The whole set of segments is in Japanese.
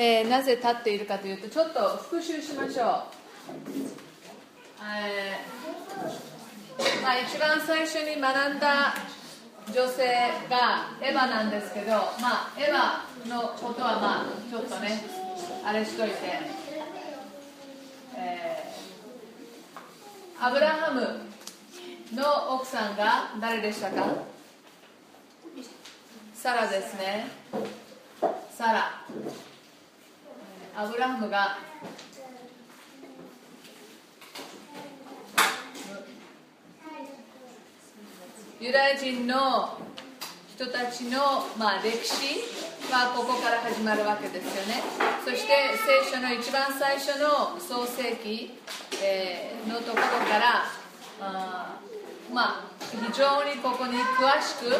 えーなぜ立っているかというとちょっと復習しましょう、えーまあ、一番最初に学んだ女性がエヴァなんですけど、まあ、エヴァのことはまあちょっとねあれしといて、えーアブラハムの奥さんが誰でしたか？サラですね。サラ。アブラハムが。ユダヤ人の人たちの、まあ、歴史はここから始まるわけですよね。そして聖書の一番最初の創世記、えーのところからあまあ非常にここに詳しく、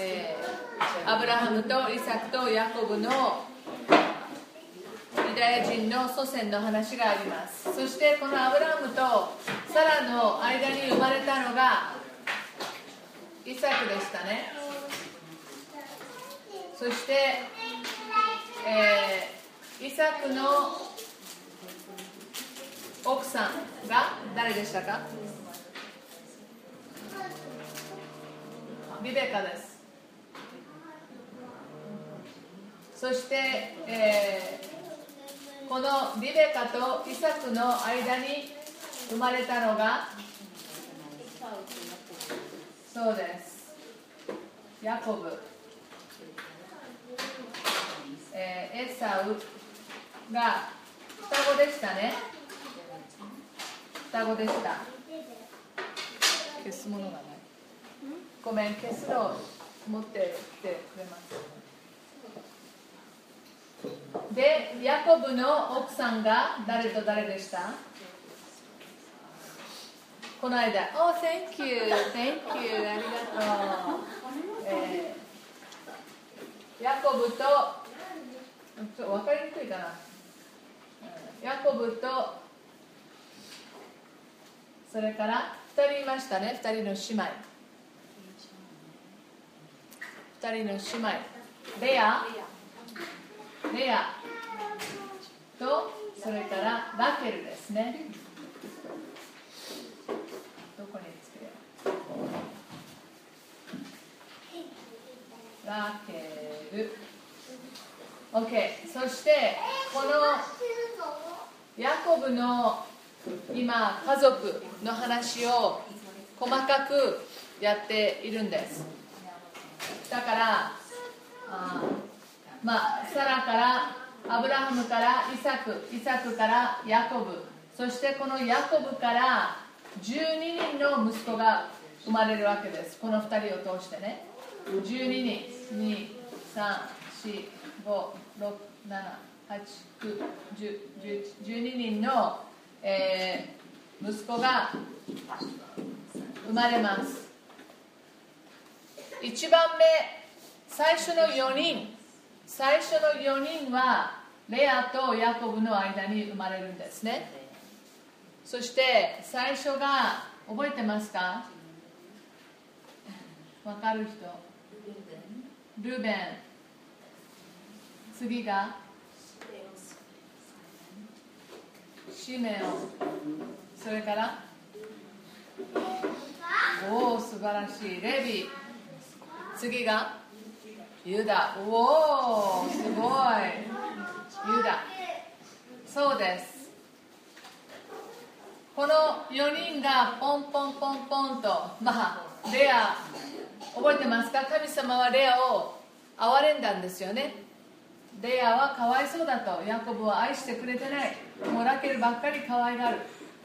えーアブラハムとイサクとヤコブのダヤ人の祖先の話があります。そしてこのアブラハムとサラの間に生まれたのがイサクでしたね。そして、えーイサクの奥さんが誰でしたか？リベカです。そして、えーこのリベカとイサクの間に生まれたのがそうです。ヤコブ、えーエサウが双子でしたね。双子でした。消すものがない。ごめん消すのを持ってきてくれます。でヤコブの奥さんが誰と誰でした？この間「Oh, thank you, thank you. ありがとう」えーヤコブとちょっと分かりにくいかな。ヤコブとそれから2人いましたね。2人の姉妹。2人の姉妹。レア？レア。とそれからラケルですね。どこにつけようラケル。OK そしてこのヤコブの今家族の話を細かくやっているんです。だからあまあサラからアブラハムからイサクイサクからヤコブ。そしてこのヤコブから12人の息子が生まれるわけです。この2人を通してね。12人2345678910112人の、えー息子が生まれます。1番目最初の4人。最初の4人はレアとヤコブの間に生まれるんですね。そして最初が覚えてますか？わかる人？ルーベン。次が？シメオ。それから？おお素晴らしい。レビ。次が？ユダ。おおすごい。ユダ。そうです。この4人がポンポンポンポンとまあレア。覚えてますか？神様はレアを憐れんだんですよね。レアはかわいそうだと。ヤコブは愛してくれてない。もうラケルばっかり可愛がる。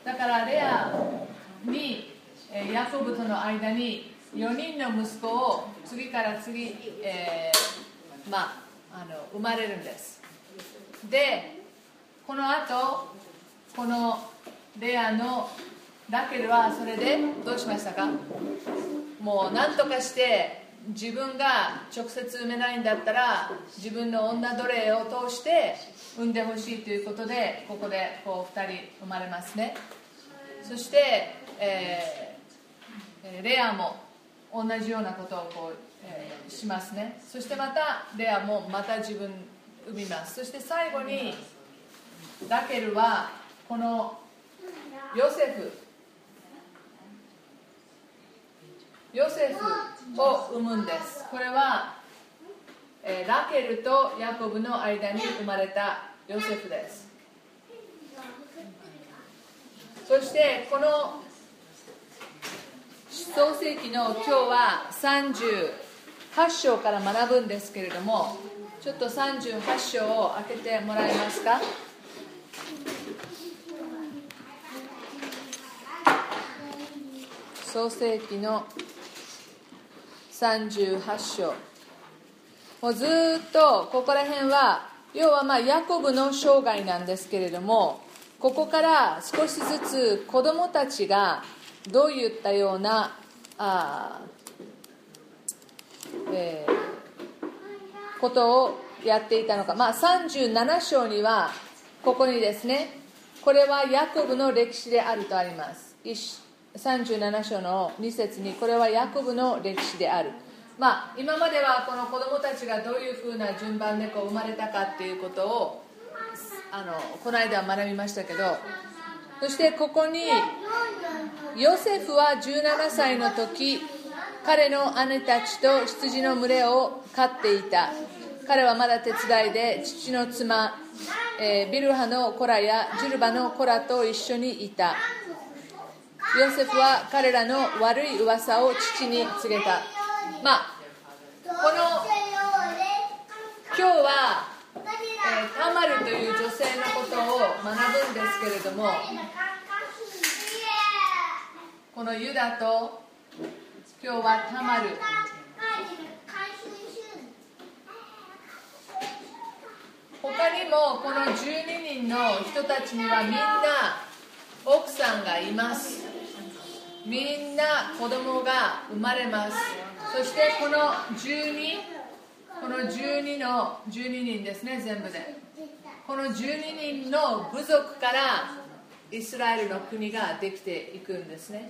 だからレアにヤコブとの間に4人の息子を次から次、えーまあ、あの生まれるんです。でこの後このレアのラケルはそれでどうしましたか？もう何とかして自分が直接産めないんだったら自分の女奴隷を通して産んでほしいということでここでこう2人生まれますね。そして、えーレアも同じようなことをこう、えーしますね。そしてまたレアもまた自分産みます。そして最後にラケルはこのヨセフ。ヨセフを産むんです。これは、えー、ラケルとヤコブの間に生まれたヨセフです。そしてこの創世記の今日は38章から学ぶんですけれどもちょっと38章を開けてもらえますか？創世記の38章。もうずっとここら辺は要はまあヤコブの生涯なんですけれどもここから少しずつ子供たちがどういったようなあ、えー、ことをやっていたのか、まあ、37章にはここにですねこれはヤコブの歴史であるとあります。37章の2節にこれはヤコブの歴史である。まあ、今まではこの子供たちがどういうふうな順番でこう生まれたかっていうことをあのこの間学びましたけどそしてここにヨセフは17歳の時彼の姉たちと羊の群れを飼っていた。彼はまだ手伝いで父の妻、えー、ビルハの子らやジュルバの子らと一緒にいた。ヨセフは彼らの悪い噂を父に告げた。まあこの今日は、えー、タマルという女性のことを学ぶんですけれどもこのユダと今日はタマル。他にもこの12人の人たちにはみんな奥さんがいます。みんな子供が生まれます。そしてこの12この12の12人ですね全部で。この12人の部族からイスラエルの国ができていくんですね。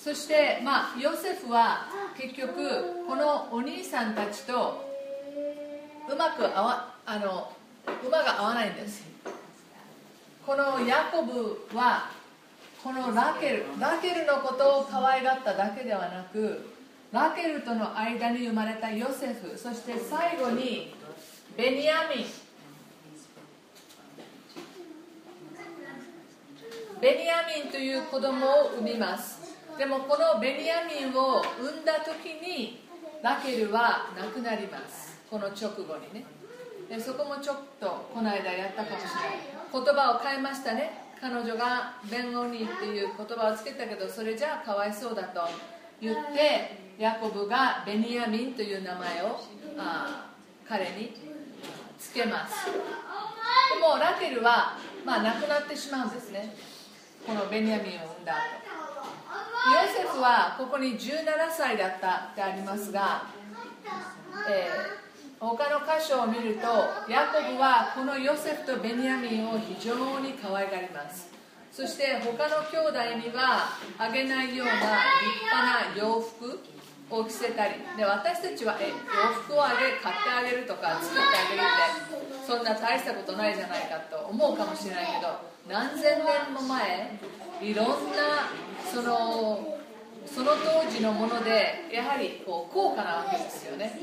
そしてまあヨセフは結局このお兄さんたちとうまく合わあの馬が合わないんです。このヤコブはこのラケルラケルのことを可愛がっただけではなくラケルとの間に生まれたヨセフそして最後にベニヤミン。ベニヤミンという子供を産みます。でもこのベニヤミンを産んだ時にラケルは亡くなります。この直後にね。でそこもちょっとこの間やったかもしれない。言葉を変えましたね。彼女が弁護人っていう言葉をつけたけどそれじゃあかわいそうだと言ってヤコブがベニヤミンという名前をあ彼につけます。でもラケルは、まあ、亡くなってしまうんですね。このベニヤミンを産んだヨセフはここに17歳だったってありますが、えー他の箇所を見るとヤコブはこのヨセフとベニヤミンを非常に可愛がります。そして他の兄弟にはあげないような立派な洋服。を着せたり。で私たちはえ洋服をあげ買ってあげるとか作ってあげるってそんな大したことないじゃないかと思うかもしれないけど何千年も前いろんなそのその当時のものでやはりこう高価なわけですよね。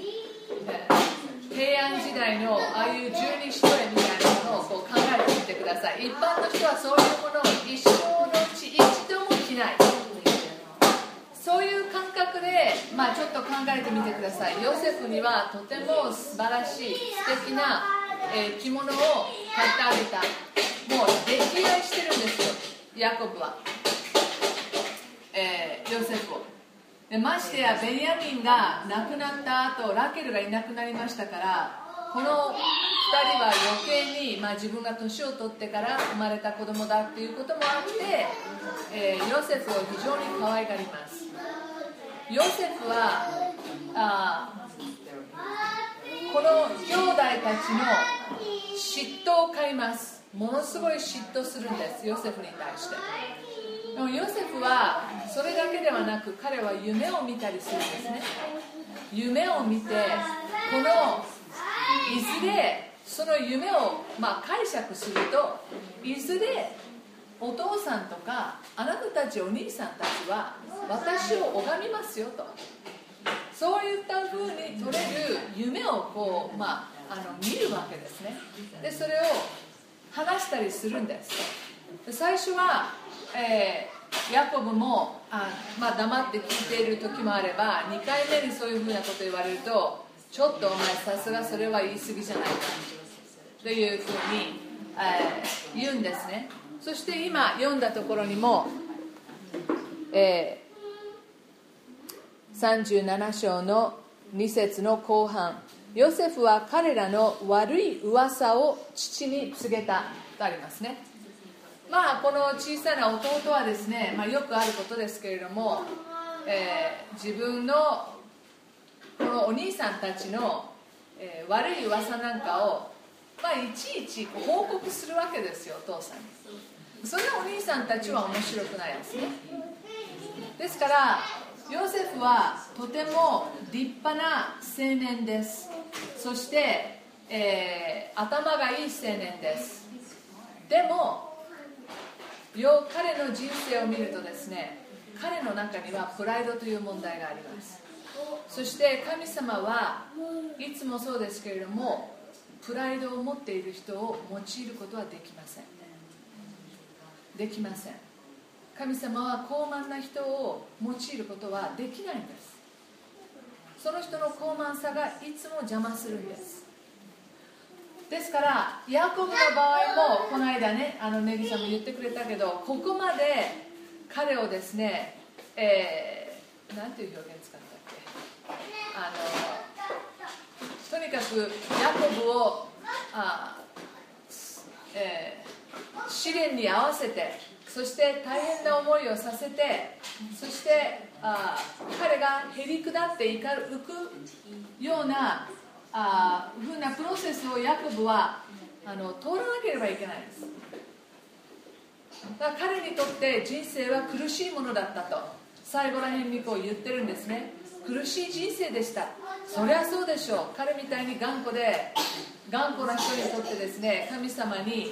平安時代のああいう十二使徒みたいなものをこう考えてみてください。一般の人はそういうものを一生のうち一度も着ない。そういう感覚で、まあ、ちょっと考えてみてください。ヨセフにはとても素晴らしい素敵な、えー、着物を買ってあげた。もう溺愛してるんですよヤコブは、えー、ヨセフを。でましてやベニヤミンが亡くなった後ラケルがいなくなりましたからこの2人は余計に、まあ、自分が年を取ってから生まれた子供だっていうこともあって、えー、ヨセフを非常に可愛がります。ヨセフはあこの兄弟たちの嫉妬を買います。ものすごい嫉妬するんですヨセフに対して。でもヨセフはそれだけではなく彼は夢を見たりするんですね。夢を見てこのいずれその夢を、まあ、解釈するといずれお父さんとかあなたたちお兄さんたちは私を拝みますよと。そういったふうに取れる夢をこう、まあ、あの見るわけですね。でそれを話したりするんです。最初は、えー、ヤコブもあ、まあ、黙って聞いている時もあれば2回目にそういうふうなこと言われるとちょっとお前さすがそれは言い過ぎじゃないかというふうに、えー、言うんですねそして今読んだところにも、えー、37章の2節の後半ヨセフは彼らの悪い噂を父に告げたとありますね。まあこの小さな弟はですね、まあ、よくあることですけれども、えー、自分のこのお兄さんたちの、えー、悪い噂なんかを、まあ、いちいち報告するわけですよお父さんに。それはお兄さんたちは面白くないですね。ですからヨセフはとても立派な青年です。そして、えー、頭がいい青年です。でもよ彼の人生を見るとですね彼の中にはプライドという問題があります。そして神様はいつもそうですけれどもプライドを持っている人を用いることはできません。できません。神様は高慢な人を用いることはできないんです。その人の高慢さがいつも邪魔するんです。ですからヤコブの場合もこの間ねあのネギさんも言ってくれたけどここまで彼をですねえー、ていう表現使ったっけ？あのとにかくヤコブをあ、えー試練に合わせてそして大変な思いをさせてそしてあ彼がへり下っていか浮くようなあふうなプロセスをヤコブはあの通らなければいけないです。だから彼にとって人生は苦しいものだったと最後らへんにこう言ってるんですね。苦しい人生でした。そりゃそうでしょう。彼みたいに頑固で頑固な人にとってですね神様に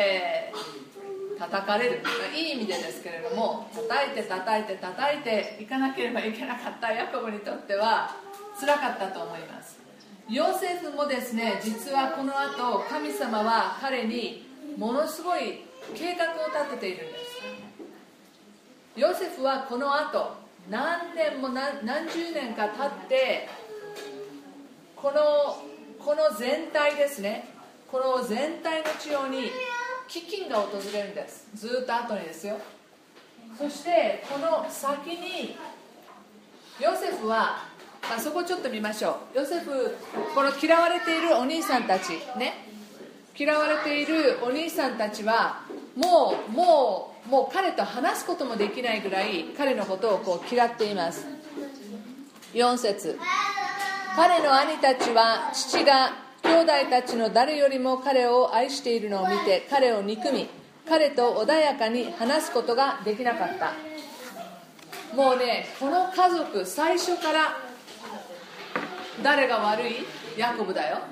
えー、叩かれるいい意味でですけれども叩いて叩いて叩いていかなければいけなかったヤコブにとってはつらかったと思います。ヨセフもですね実はこの後神様は彼にものすごい計画を立てているんです。ヨセフはこの後何年も何十年か経ってこのこの全体ですねこの全体の地方に飢饉が訪れるんです。ずっと後にですよ。そしてこの先にヨセフはあそこちょっと見ましょう。ヨセフこの嫌われているお兄さんたちね。嫌われているお兄さんたちはもうもうもう彼と話すこともできないぐらい彼のことをこう嫌っています。4節。彼の兄たちは父が兄弟たちの誰よりも彼を愛しているのを見て彼を憎み彼と穏やかに話すことができなかった。もうねこの家族最初から誰が悪い？ヤコブだよ。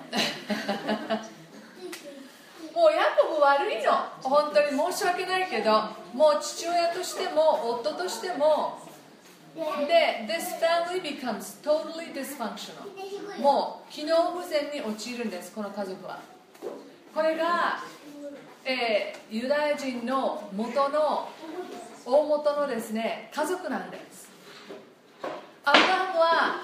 もうヤコブ悪いの。本当に申し訳ないけどもう父親としても夫としてもで this family becomes totally dysfunctional. もう機能不全に陥るんですこの家族は。これが、えー、ユダヤ人の元の大元のですね家族なんです。アブラハムは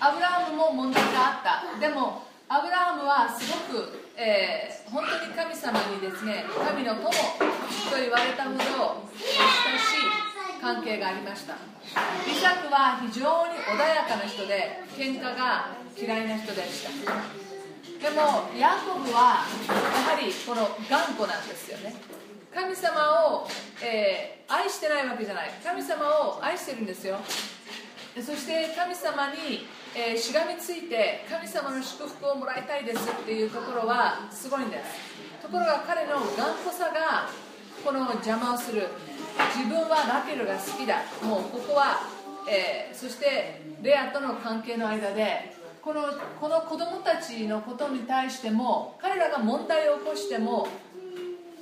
アブラハムも問題があった。でもアブラハムはすごく、えー、本当に神様にですね神の友と言われたほど親しい関係がありました。イサクは非常に穏やかな人で喧嘩が嫌いな人でした。でもヤコブはやはりこの頑固なんですよね。神様を、えー、愛してないわけじゃない。神様を愛してるんですよ。そして神様に、えー、しがみついて神様の祝福をもらいたいですっていうところはすごいんです。ところが彼の頑固さがこの邪魔をする。自分はラケルが好きだ。もうここは、えー、そしてレアとの関係の間でこのこの子供たちのことに対しても彼らが問題を起こしても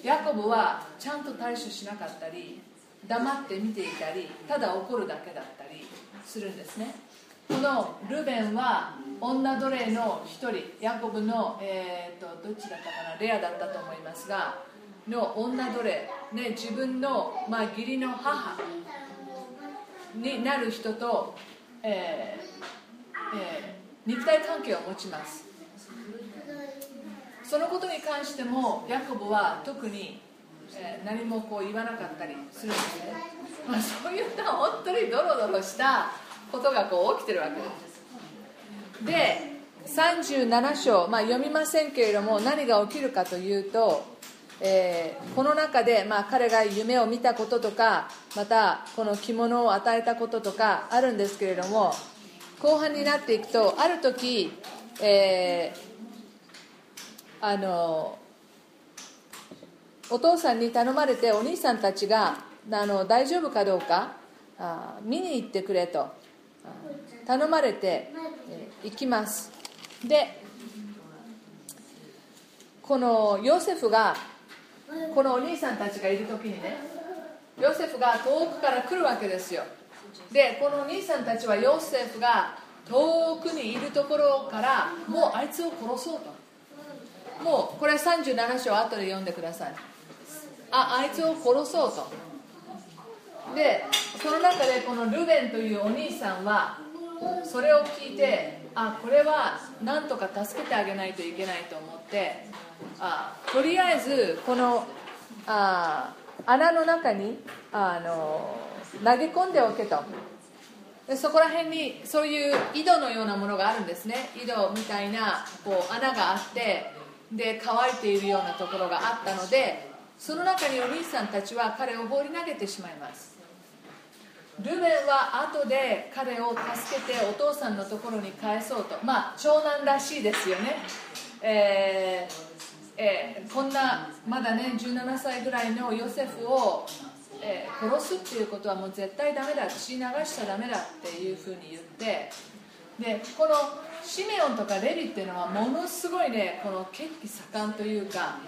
ヤコブはちゃんと対処しなかったり黙って見ていたりただ怒るだけだったりするんですね。このルベンは女奴隷の一人。ヤコブの、えーと、どっちだったかな？レアだったと思いますがの女奴隷、ね、自分の、まあ、義理の母になる人と、えーえー、肉体関係を持ちます。そのことに関してもヤコブは特に、えー、何もこう言わなかったりするんですね、まあ、そういった本当にドロドロしたことがこう起きてるわけです。で37章、まあ、読みませんけれども何が起きるかというと、えー、この中で、まあ、彼が夢を見たこととかまたこの着物を与えたこととかあるんですけれども後半になっていくとある時、えー、あのお父さんに頼まれてお兄さんたちがあの大丈夫かどうかあ見に行ってくれと頼まれて行きます。でこのヨセフがこのお兄さんたちがいる時にねヨセフが遠くから来るわけですよ。でこのお兄さんたちはヨセフが遠くにいるところからもうあいつを殺そうと。もうこれ37章後で読んでください。ああいつを殺そうと。でその中でこのルベンというお兄さんはそれを聞いてあこれはなんとか助けてあげないといけないと思ってあとりあえずこのあ穴の中にあの投げ込んでおけと。でそこら辺にそういう井戸のようなものがあるんですね。井戸みたいなこう穴があってで乾いているようなところがあったのでその中にお兄さんたちは彼を放り投げてしまいます。ルベンは後で彼を助けてお父さんのところに返そうと。まあ長男らしいですよね、えーえー、こんなまだね17歳ぐらいのヨセフを、えー、殺すっていうことはもう絶対ダメだ血流しちゃダメだっていうふうに言ってでこのシメオンとかレビっていうのはものすごいねこの血気盛んというか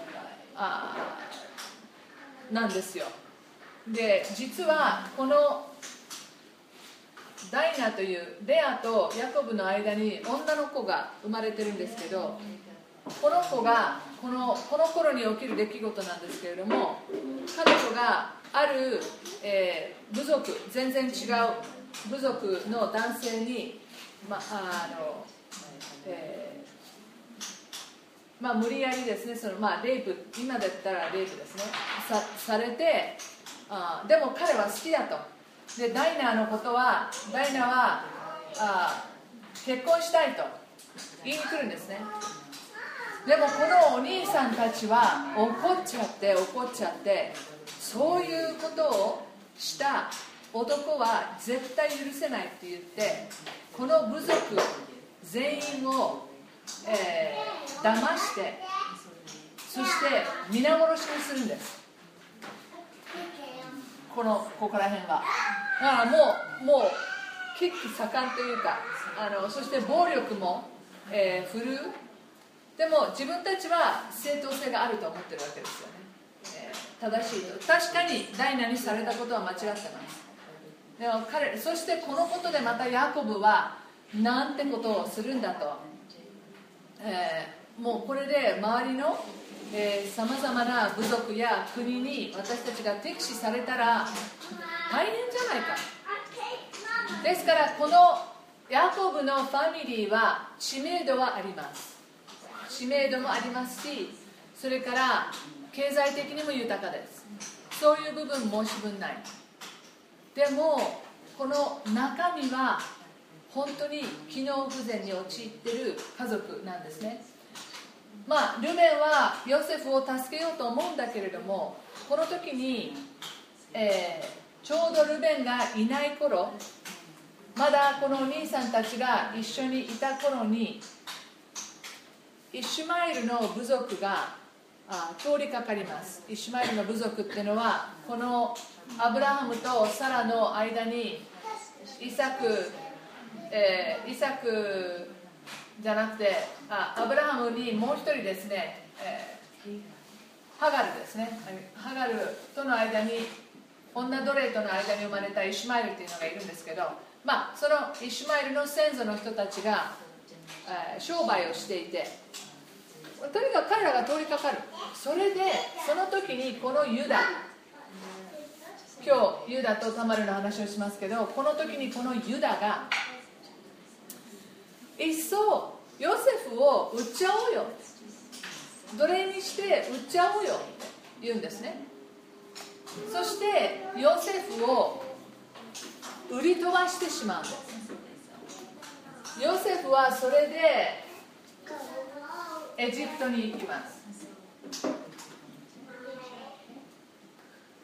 あなんですよ。で実はこのダイナというレアとヤコブの間に女の子が生まれてるんですけどこの子がこのこの頃に起きる出来事なんですけれども彼女がある、えー、部族全然違う部族の男性に、まあのえー、まあ、無理やりですねその、まあ、レイプ今だったらレイプですねさされてあでも彼は好きだと。でダイナーのことはダイナーはあ結婚したいと言いに来るんですね。でもこのお兄さんたちは怒っちゃって怒っちゃってそういうことをした男は絶対許せないって言ってこの部族全員を、えー、騙してそして皆殺しにするんです。このここら辺は。だからもうもう血気盛んというかあのそして暴力も、えー、振るうでも自分たちは正当性があると思ってるわけですよね、えー、正しいと。確かにダイナにされたことは間違ってます。でも彼そしてこのことでまたヤコブはなんてことをするんだと、えー、もうこれで周りのさまざまな部族や国に私たちが敵視されたら大変じゃないか。ですからこのヤコブのファミリーは知名度はあります。知名度もありますしそれから経済的にも豊かです。そういう部分申し分ない。でもこの中身は本当に機能不全に陥ってる家族なんですね。まあルメンはヨセフを助けようと思うんだけれどもこの時に、えー、ちょうどルベンがいない頃まだこのお兄さんたちが一緒にいた頃にイシュマエルの部族があ通りかかります。イシュマエルの部族っていうのはこのアブラハムとサラの間にイサク、えー、イサクじゃなくてあアブラハムにもう一人ですね、えー、ハガルですね。ハガルとの間に女奴隷との間に生まれたイシュマイルというのがいるんですけどまあそのイシュマイルの先祖の人たちが、えー、商売をしていてとにかく彼らが通りかかる。それでその時にこのユダ。今日ユダとタマルの話をしますけどこの時にこのユダがいっそヨセフを売っちゃおうよ。奴隷にして売っちゃおうよって言うんですね。そしてヨセフを売り飛ばしてしまうんです。ヨセフはそれでエジプトに行きます。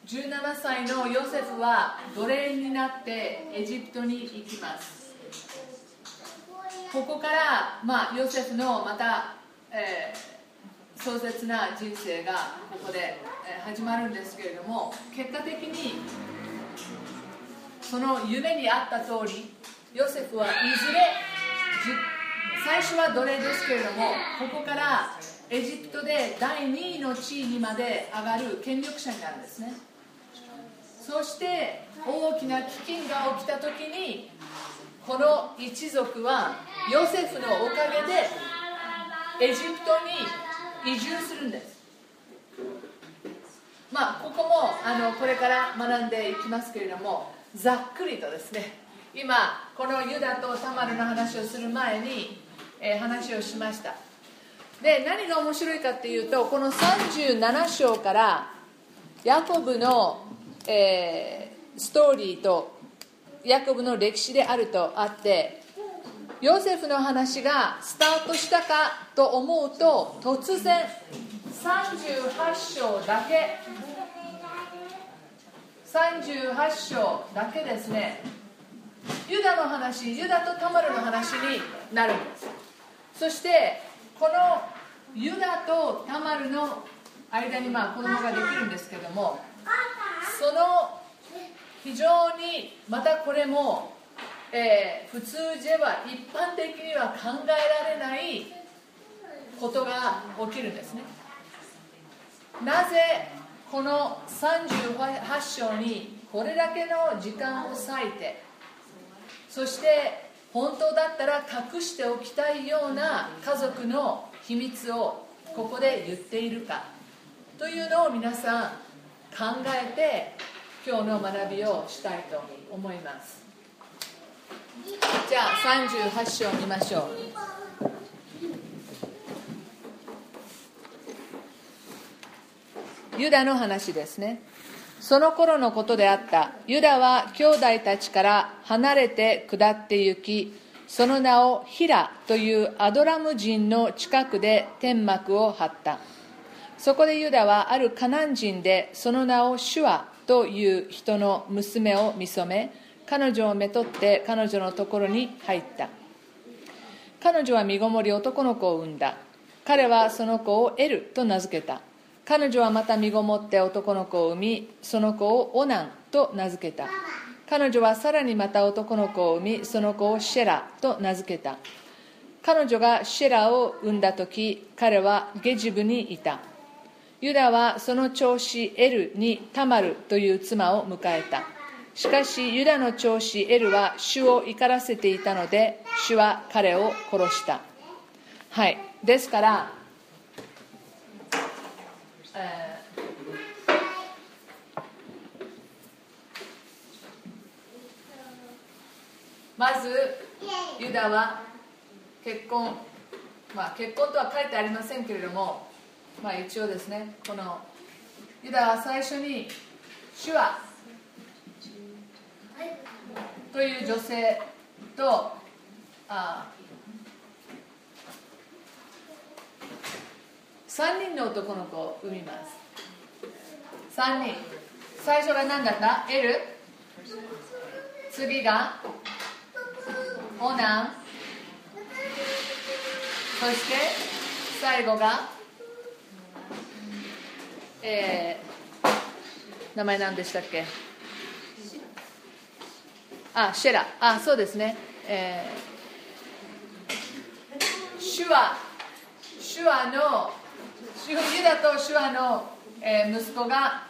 17歳のヨセフは奴隷になってエジプトに行きます。ここから、まあ、ヨセフのまた、えー、壮絶な人生がここで、えー、始まるんですけれども結果的にその夢にあった通りヨセフはいずれ最初は奴隷ですけれどもここからエジプトで第2位の地位にまで上がる権力者になるんですね。そして大きな飢饉が起きた時にこの一族はヨセフのおかげでエジプトに移住するんです。まあここもあのこれから学んでいきますけれどもざっくりとですね今このユダとタマルの話をする前に、えー、話をしました。で何が面白いかっていうとこの37章からヤコブの、えー、ストーリーとヤコブの歴史であるとあってヨセフの話がスタートしたかと思うと突然38章だけ38章だけですねユダの話ユダとタマルの話になるんです。そしてこのユダとタマルの間にまあ子供ができるんですけどもその非常にまたこれも、えー、普通では一般的には考えられないことが起きるんですね。なぜこの38章にこれだけの時間を割いてそして本当だったら隠しておきたいような家族の秘密をここで言っているかというのを皆さん考えて今日の学びをしたいと思います。じゃあ38章見ましょう。ユダの話ですね。その頃のことであった。ユダは兄弟たちから離れて下って行きその名をヒラというアドラム人の近くで天幕を張った。そこでユダはあるカナン人でその名をシュアという人の娘を見初め彼女をめとって彼女のところに入った。彼女は身ごもり男の子を産んだ。彼はその子をエルと名付けた。彼女はまた身ごもって男の子を産みその子をオナンと名付けた。彼女はさらにまた男の子を産みその子をシェラと名付けた。彼女がシェラを産んだ時彼はゲジブにいた。ユダはその長子エルにタマルという妻を迎えた。しかしユダの長子エルは主を怒らせていたので主は彼を殺した。はい。ですから、えー、まずユダは結婚。まあ結婚とは書いてありませんけれどもまあ一応ですねこのユダは最初にシュアという女性とああ3人の男の子を産みます。3人。最初が何だった？エル次が？オナン。そして最後が？えー、名前何でしたっけ？あシェラ。あそうですね、えー、シュアシュアのユダとシュアの、えー息子が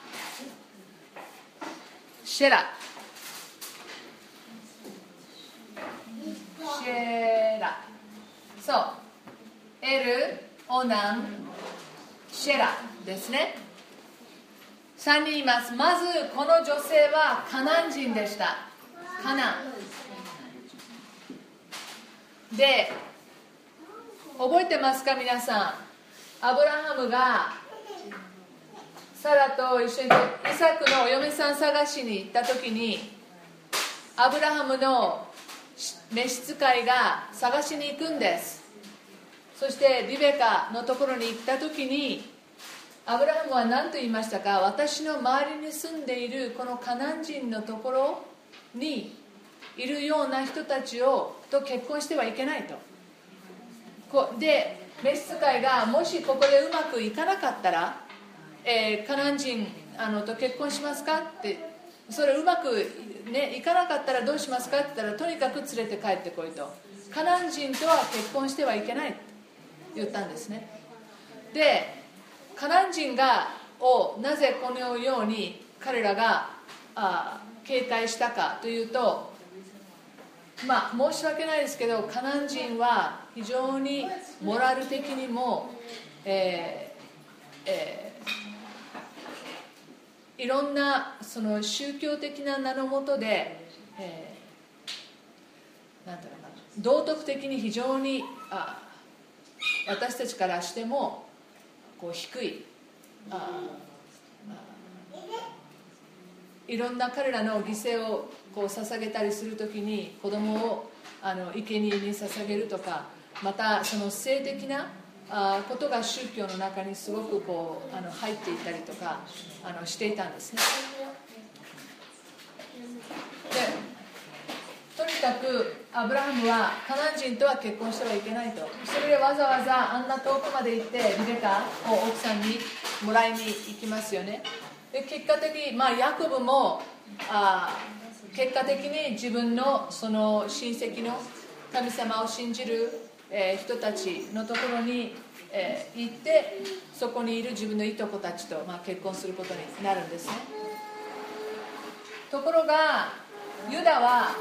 シェラ。シェラ。そう。エルオナン。シェラですね。3人います。まずこの女性はカナン人でした。カナン。で覚えてますか皆さん。アブラハムがサラと一緒にイサクのお嫁さん探しに行った時にアブラハムの召使いが探しに行くんです。そしてリベカのところに行った時にアブラハムは何と言いましたか私の周りに住んでいるこのカナン人のところにいるような人たちをと結婚してはいけないと。こで召使いがもしここでうまくいかなかったら、えーカナン人あのと結婚しますかってそれうまく、ね、いかなかったらどうしますかって言ったらとにかく連れて帰ってこいと。カナン人とは結婚してはいけないって言ったんですね。でカナン人がをなぜこのように彼らがあ警戒したかというとまあ申し訳ないですけどカナン人は非常にモラル的にも、えーえーいろんなその宗教的な名のもとで、えーなんていうな道徳的に非常にあ私たちからしてもこう低いああいろんな彼らの犠牲をこう捧げたりするときに子供をあの生贄に捧げるとかまたその性的なあことが宗教の中にすごくこうあの入っていたりとかあのしていたんですね。でとにかくアブラハムはカナン人とは結婚してはいけないと。それでわざわざあんな遠くまで行ってリベカを奥さんにもらいに行きますよね。で結果的に、まあ、ヤコブもあ結果的に自分のその親戚の神様を信じる、え人たちのところに、え行ってそこにいる自分のいとこたちと、ま、結婚することになるんですね。ところがユダは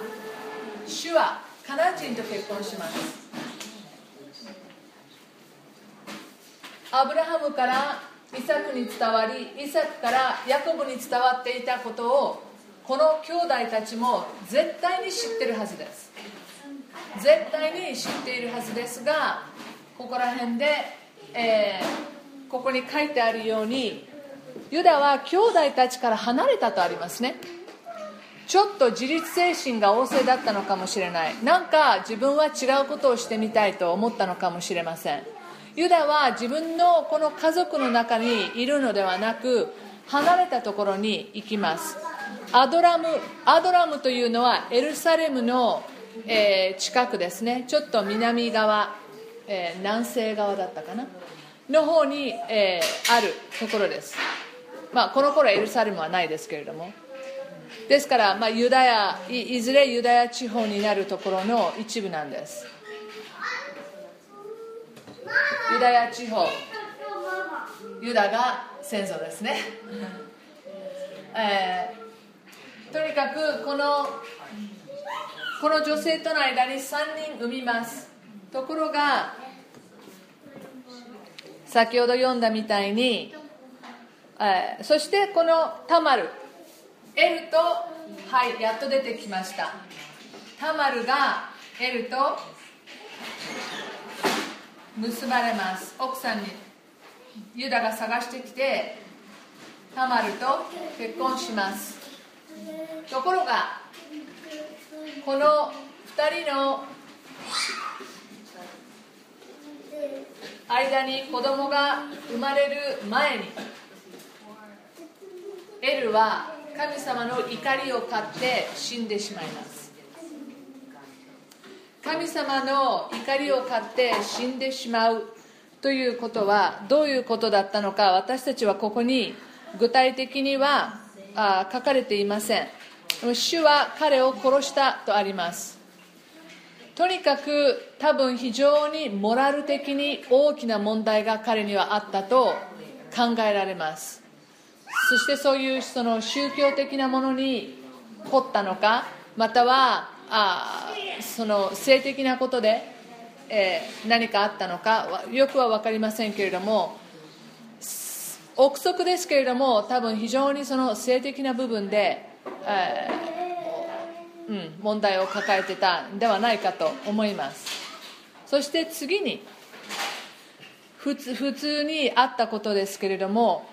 主はカナ人と結婚します。アブラハムからイサクに伝わりイサクからヤコブに伝わっていたことをこの兄弟たちも絶対に知ってるはずです。絶対に知っているはずですがここら辺で、えーここに書いてあるようにユダは兄弟たちから離れたとありますね。ちょっと自立精神が旺盛だったのかもしれない。なんか自分は違うことをしてみたいと思ったのかもしれません。ユダは自分のこの家族の中にいるのではなく離れたところに行きます。アドラムアドラムというのはエルサレムの、えー近くですね。ちょっと南側、えー南西側だったかな？の方に、えーあるところです。まあこの頃エルサレムはないですけれども。ですから、まあ、ユダヤいずれユダヤ地方になるところの一部なんです。ユダヤ地方ユダが先祖ですね、えーとにかくこのこの女性との間に3人産みます。ところが先ほど読んだみたいに、えーそしてこのタマルエルとはいやっと出てきました。タマルがエルと結ばれます。奥さんにユダが探してきてタマルと結婚します。ところがこの2人の間に子供が生まれる前にエルは神様の怒りを買って死んでしまいます。神様の怒りを買って死んでしまうということはどういうことだったのか私たちはここに具体的にはあ書かれていません。主は彼を殺したとあります。とにかく多分非常にモラル的に大きな問題が彼にはあったと考えられます。そしてそういうその宗教的なものに凝ったのかまたはあその性的なことで、えー、何かあったのかよくは分かりませんけれども憶測ですけれども多分非常にその性的な部分で、えー、うん、問題を抱えてたんではないかと思います。そして次に普通普通にあったことですけれども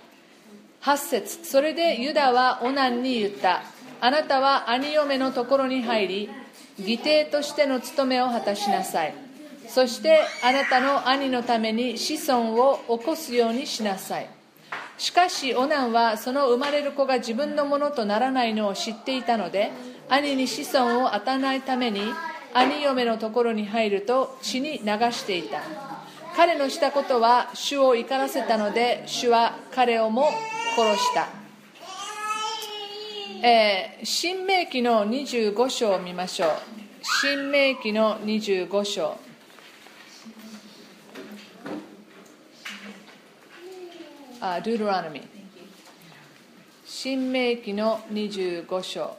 8節それでユダはオナンに言った。あなたは兄嫁のところに入り義弟としての務めを果たしなさい。そしてあなたの兄のために子孫を起こすようにしなさい。しかしオナンはその生まれる子が自分のものとならないのを知っていたので兄に子孫を与えないために兄嫁のところに入ると血に流していた。彼のしたことは主を怒らせたので主は彼をも殺した。えー、新明記の25章を見ましょう。新明記の25章。あドゥーラノミ新明記の25章。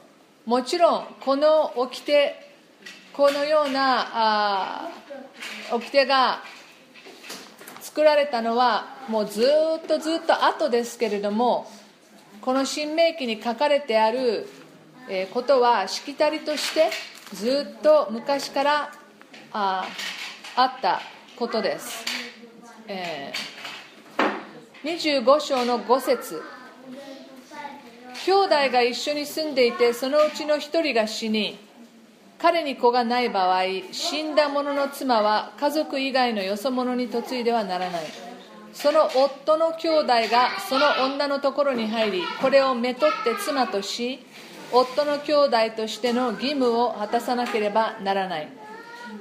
もちろんこの掟このようなあ掟が作られたのはもうずっとずっと後ですけれどもこの新明記に書かれてあることはしきたりとしてずっと昔からああったことです、えー25章の5節。兄弟が一緒に住んでいてそのうちの1人が死に彼に子がない場合死んだ者の妻は家族以外のよそ者に嫁いではならない。その夫の兄弟がその女のところに入りこれをめとって妻とし夫の兄弟としての義務を果たさなければならない。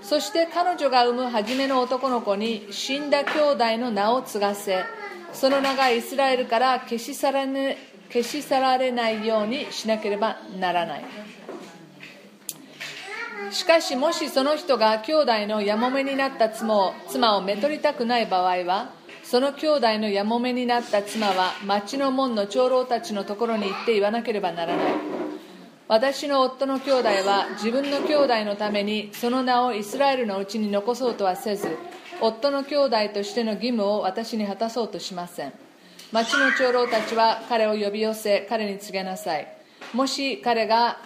そして彼女が産む初めの男の子に死んだ兄弟の名を継がせその名がイスラエルから消し去ら,、ね、消し去られないようにしなければならない。しかしもしその人が兄弟のやもめになった妻を妻をめとりたくない場合はその兄弟のやもめになった妻は町の門の長老たちのところに行って言わなければならない。私の夫の兄弟は自分の兄弟のためにその名をイスラエルのうちに残そうとはせず夫の兄弟としての義務を私に果たそうとしません。町の長老たちは彼を呼び寄せ彼に告げなさい。もし彼が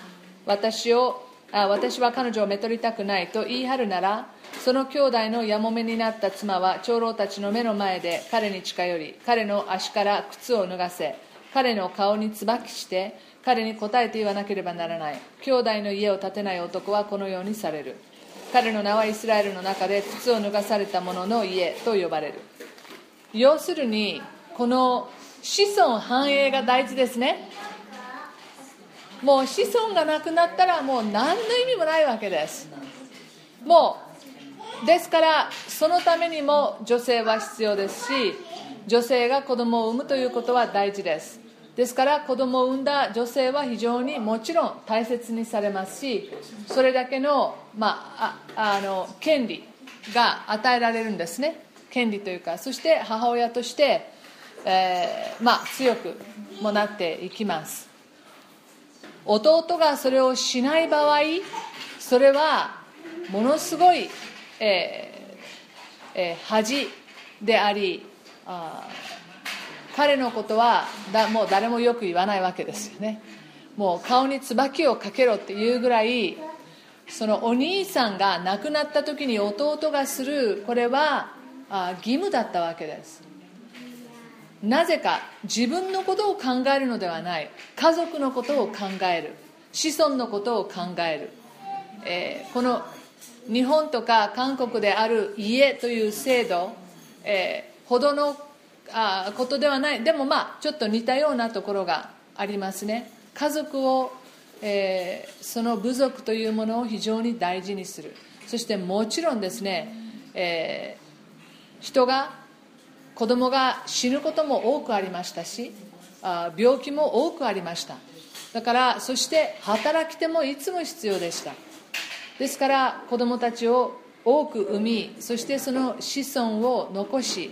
私をあ私は彼女をめとりたくないと言い張るならその兄弟のやもめになった妻は長老たちの目の前で彼に近寄り彼の足から靴を脱がせ彼の顔に椿して彼に答えて言わなければならない。兄弟の家を建てない男はこのようにされる。彼の名はイスラエルの中で靴を脱がされた者の家と呼ばれる。要するにこの子孫繁栄が大事ですね。もう子孫がなくなったらもう何の意味もないわけです。もうですからそのためにも女性は必要ですし女性が子供を産むということは大事です。ですから子供を産んだ女性は非常にもちろん大切にされますしそれだけの,、まあ、あの権利が与えられるんですね。権利というかそして母親として、えー、まあ、強くもなっていきます。弟がそれをしない場合それはものすごい、えーえー、恥でありあ彼のことはだもう誰もよく言わないわけですよね。もう顔に椿をかけろっていうぐらいそのお兄さんが亡くなった時に弟がするこれはあ義務だったわけです。なぜか自分のことを考えるのではない。家族のことを考える。子孫のことを考える、えー、この日本とか韓国である家という制度、えー、ほどのあことではない。でもまあちょっと似たようなところがありますね。家族を、えー、その部族というものを非常に大事にする。そしてもちろんですね、えー、人が子供が死ぬことも多くありましたしあ病気も多くありました。だからそして働き手もいつも必要でした。ですから子供たちを多く産みそしてその子孫を残し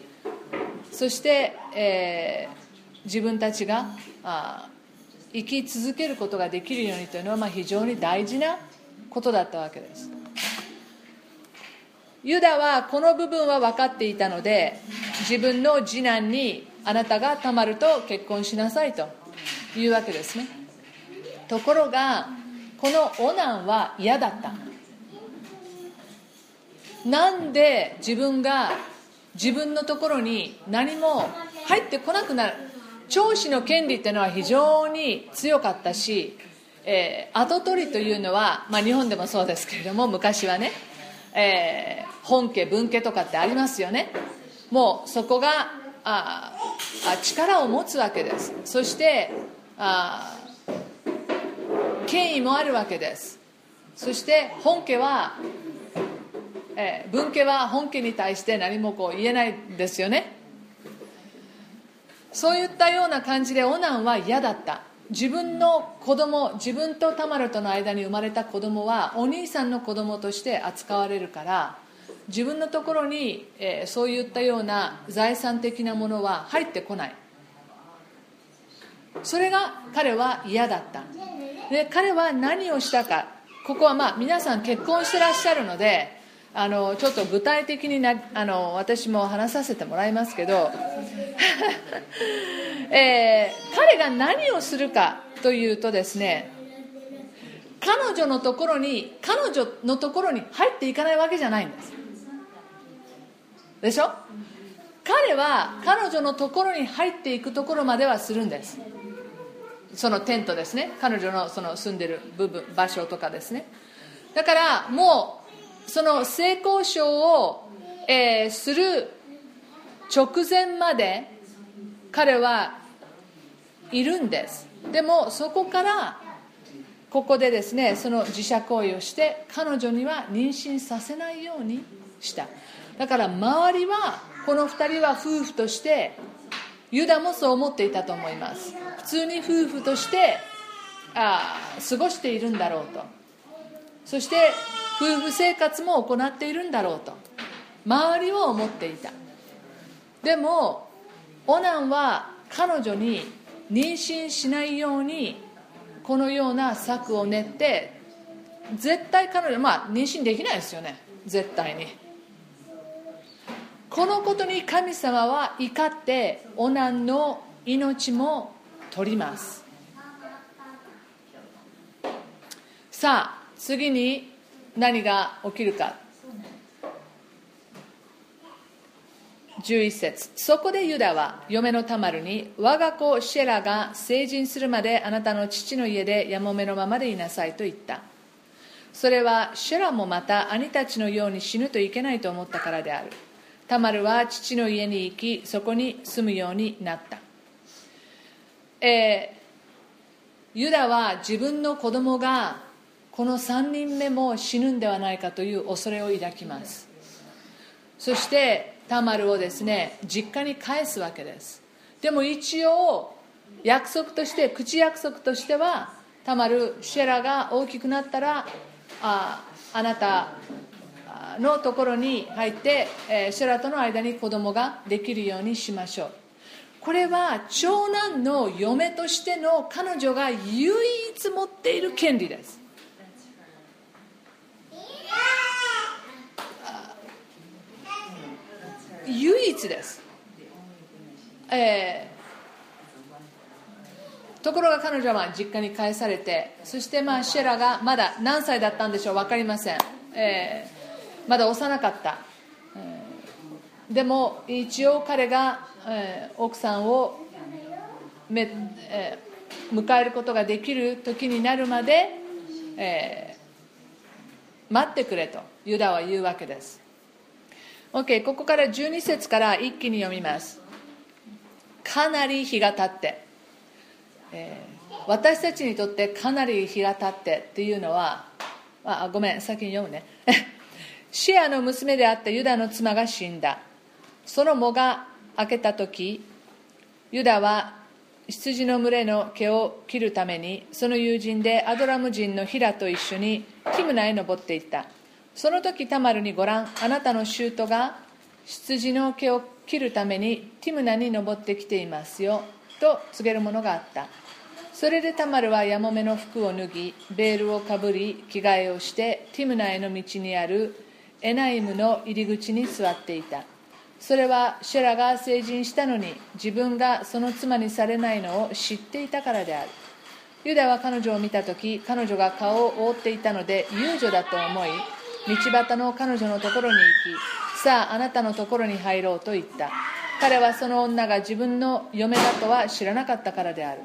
そして、えー、自分たちがあ生き続けることができるようにというのは、まあ、非常に大事なことだったわけです。ユダはこの部分は分かっていたので自分の次男にあなたがたまると結婚しなさいというわけですね。ところがこのオナンは嫌だった。なんで自分が自分のところに何も入ってこなくなる。長子の権利っていうのは非常に強かったし、えー、跡取りというのは、まあ、日本でもそうですけれども昔はね、えー、本家分家とかってありますよね。もうそこがああ力を持つわけです。そしてあ権威もあるわけです。そして本家はえー、分家は本家に対して何もこう言えないですよね。そういったような感じでオナンは嫌だった。自分の子供自分とタマルとの間に生まれた子供はお兄さんの子供として扱われるから自分のところに、えー、そういったような財産的なものは入ってこない。それが彼は嫌だった。で彼は何をしたか。ここはまあ皆さん結婚してらっしゃるのであのちょっと具体的になあの私も話させてもらいますけど、えー、彼が何をするかというとですね彼女のところに彼女のところに入っていかないわけじゃないんです。でしょ？彼は彼女のところに入っていくところまではするんです。そのテントですね。彼女のその住んでる部分場所とかですね。だからもうその性交渉を、えー、する直前まで彼はいるんです。でもそこからここでですねその自社行為をして彼女には妊娠させないようにした。だから周りはこの2人は夫婦としてユダもそう思っていたと思います。普通に夫婦としてあ過ごしているんだろうと。そして夫婦生活も行っているんだろうと。周りは思っていた。でもオナンは彼女に妊娠しないようにこのような策を練って絶対彼女まあ妊娠できないですよね。絶対に。このことに神様は怒ってオナンの命も取ります。さあ次に何が起きるか。11節。そこでユダは嫁のタマルに我が子シェラが成人するまであなたの父の家でやもめのままでいなさいと言った。それはシェラもまた兄たちのように死ぬといけないと思ったからである。タマルは父の家に行きそこに住むようになった、えー、ユダは自分の子供がこの3人目も死ぬんではないかという恐れを抱きます。そしてタマルをですね実家に返すわけです。でも一応約束として口約束としてはタマルシェラが大きくなったらああなたのところに入って、えー、シェラとの間に子供ができるようにしましょう。これは長男の嫁としての彼女が唯一持っている権利です。唯一です、えー、ところが彼女は実家に帰されてそしてまあシェラがまだ何歳だったんでしょう分かりません、えー、まだ幼かった、えー、でも一応彼が、えー、奥さんをめ、えー、迎えることができる時になるまで、えー、待ってくれとユダは言うわけです。OK ここから12節から一気に読みます。かなり日が経って、えー、私たちにとってかなり日が経ってっていうのはあごめん先に読むね。シェアの娘であったユダの妻が死んだ。その藻が明けた時ユダは羊の群れの毛を切るためにその友人でアドラム人のヒラと一緒にティムナへ登っていった。その時タマルにご覧あなたの舅が羊の毛を切るためにティムナに登ってきていますよと告げるものがあった。それでタマルはやもめの服を脱ぎベールをかぶり着替えをしてティムナへの道にあるエナイムの入り口に座っていた。それはシェラが成人したのに自分がその妻にされないのを知っていたからである。ユダは彼女を見た時彼女が顔を覆っていたので遊女だと思い道端の彼女のところに行きさああなたのところに入ろうと言った。彼はその女が自分の嫁だとは知らなかったからである。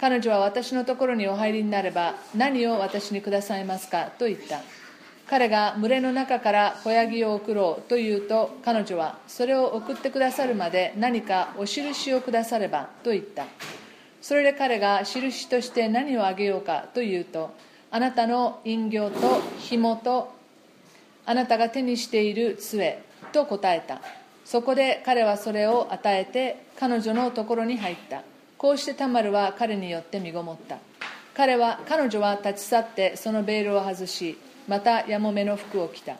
彼女は私のところにお入りになれば何を私にくださいますかと言った。彼が群れの中から子ヤギを送ろうと言うと彼女はそれを送ってくださるまで何かお印をくださればと言った。それで彼が印として何をあげようかと言うとあなたの印形と紐とあなたが手にしている杖と答えた。そこで彼はそれを与えて彼女のところに入った。こうしてタマルは彼によって身ごもった。彼は彼女は立ち去ってそのベールを外しまたやもめの服を着た。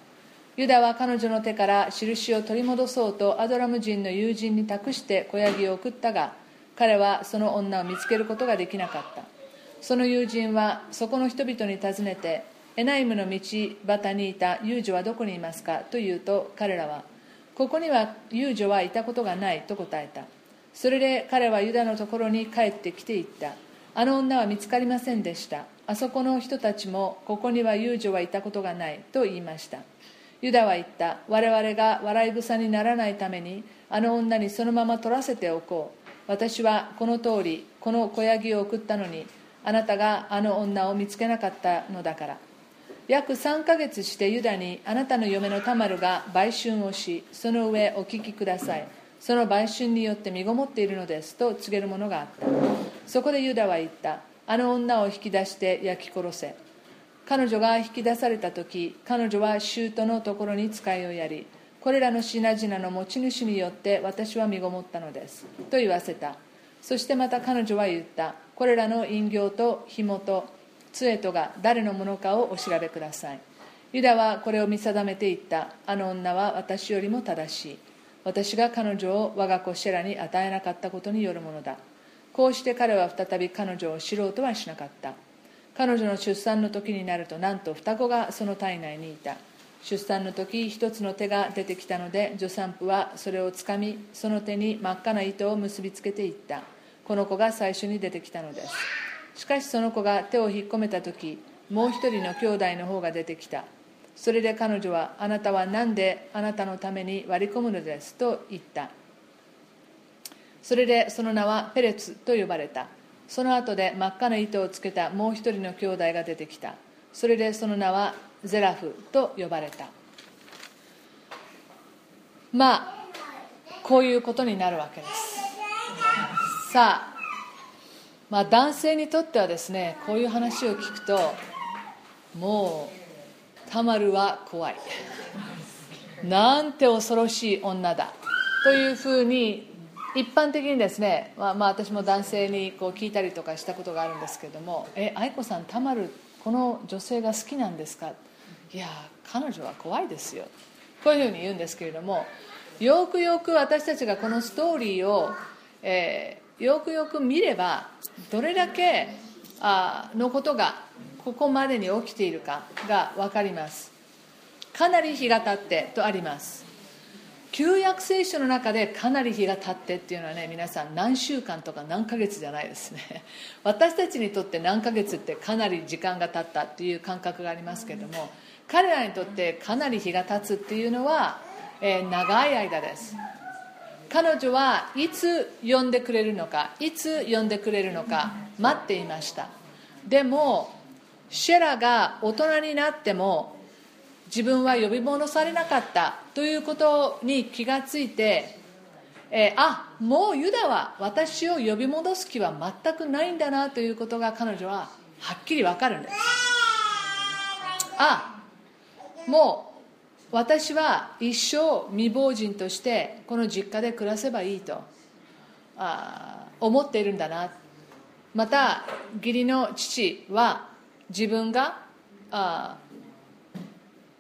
ユダは彼女の手から印を取り戻そうとアドラム人の友人に託して小ヤギを送ったが彼はその女を見つけることができなかった。その友人はそこの人々に尋ねてエナイムの道端にいた遊女はどこにいますかと言うと彼らはここには遊女はいたことがないと答えた。それで彼はユダのところに帰ってきていったあの女は見つかりませんでした。あそこの人たちもここには遊女はいたことがないと言いました。ユダは言った我々が笑い草にならないためにあの女にそのまま取らせておこう。私はこの通りこの小ヤギを送ったのにあなたがあの女を見つけなかったのだから。約3ヶ月してユダにあなたの嫁のタマルが売春をしその上お聞きください。その売春によって身ごもっているのですと告げるものがあった。そこでユダは言った。あの女を引き出して焼き殺せ。彼女が引き出された時彼女は舅のところに使いをやりこれらの品々の持ち主によって私は身ごもったのです。と言わせた。そしてまた彼女は言った。これらの印形と紐と杖とが誰のものかをお調べください。ユダはこれを見定めていった。あの女は私よりも正しい。私が彼女を我が子シェラに与えなかったことによるものだ。こうして彼は再び彼女を知ろうとはしなかった。彼女の出産の時になるとなんと双子がその体内にいた。出産の時一つの手が出てきたので助産婦はそれをつかみその手に真っ赤な糸を結びつけていった。この子が最初に出てきたのです。しかしその子が手を引っ込めた時もう一人の兄弟の方が出てきた。それで彼女はあなたは何であなたのために割り込むのです？と言った。それでその名はペレツと呼ばれた。その後で真っ赤な糸をつけたもう一人の兄弟が出てきた。それでその名はゼラフと呼ばれた。まあこういうことになるわけです。さあまあ男性にとってはですねこういう話を聞くともうタマルは怖い。なんて恐ろしい女だ。というふうに一般的にですね、まあ、まあ私も男性にこう聞いたりとかしたことがあるんですけども「え愛子さんたまるこの女性が好きなんですか?」いや彼女は怖いですよ。こういうふうに言うんですけれどもよくよく私たちがこのストーリーを、え、よくよく見ればどれだけあのことがここまでに起きているかが分かります。かなり日が経ってとあります。旧約聖書の中でかなり日が経ってっていうのはね皆さん何週間とか何ヶ月じゃないですね。私たちにとって何ヶ月ってかなり時間が経ったっていう感覚がありますけれども彼らにとってかなり日が経つっていうのは、えー、長い間です。彼女はいつ呼んでくれるのかいつ呼んでくれるのか待っていました。でもシェラが大人になっても自分は呼び戻されなかったということに気がついて、えー、あもうユダは私を呼び戻す気は全くないんだなということが彼女ははっきり分かるんです。あもう私は一生未亡人としてこの実家で暮らせばいいとあ思っているんだな。また義理の父は自分があ、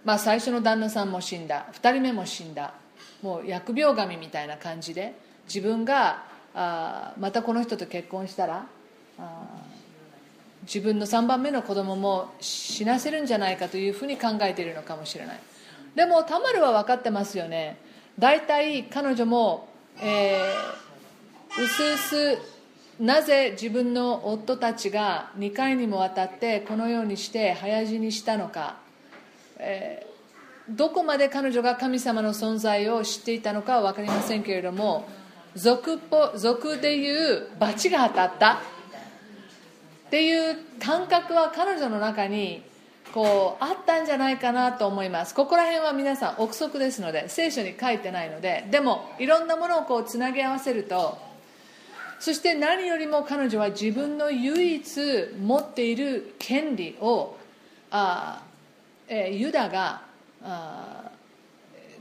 まあ、最初の旦那さんも死んだ。2人目も死んだ。もう疫病神みたいな感じで自分があまたこの人と結婚したらあ自分の3番目の子供も死なせるんじゃないかというふうに考えているのかもしれない。でもタマルは分かってますよね。大体彼女も、えー、うすうすなぜ自分の夫たちが2回にもわたってこのようにして早死にしたのか、えー、どこまで彼女が神様の存在を知っていたのかは分かりませんけれども俗ぽ俗でいう罰が当たったっていう感覚は彼女の中にこうあったんじゃないかなと思います。ここら辺は皆さん憶測ですので聖書に書いてないのででもいろんなものをこうつなぎ合わせるとそして何よりも彼女は自分の唯一持っている権利をあ、えー、ユダがあ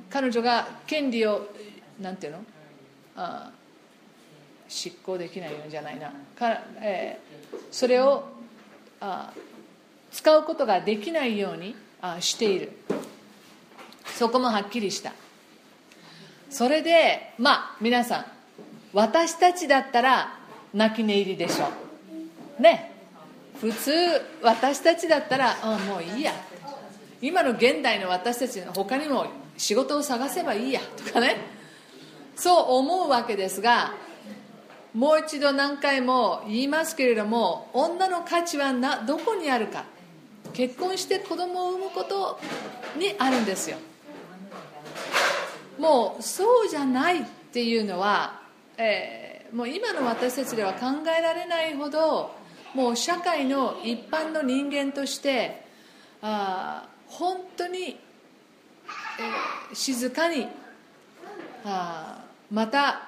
彼女が権利をなんていうの？あ執行できないんじゃないな。か、えー、それをあ使うことができないようにしている。そこもはっきりした。それでまあ皆さん私たちだったら泣き寝入りでしょ。うね。普通私たちだったらあもういいや。今の現代の私たちの他にも仕事を探せばいいや。とかね。そう思うわけですがもう一度何回も言いますけれども女の価値はなどこにあるか。結婚して子供を産むことにあるんですよ。もうそうじゃないっていうのは、えー、もう今の私たちでは考えられないほどもう社会の一般の人間としてあ本当に、えー、静かにあまた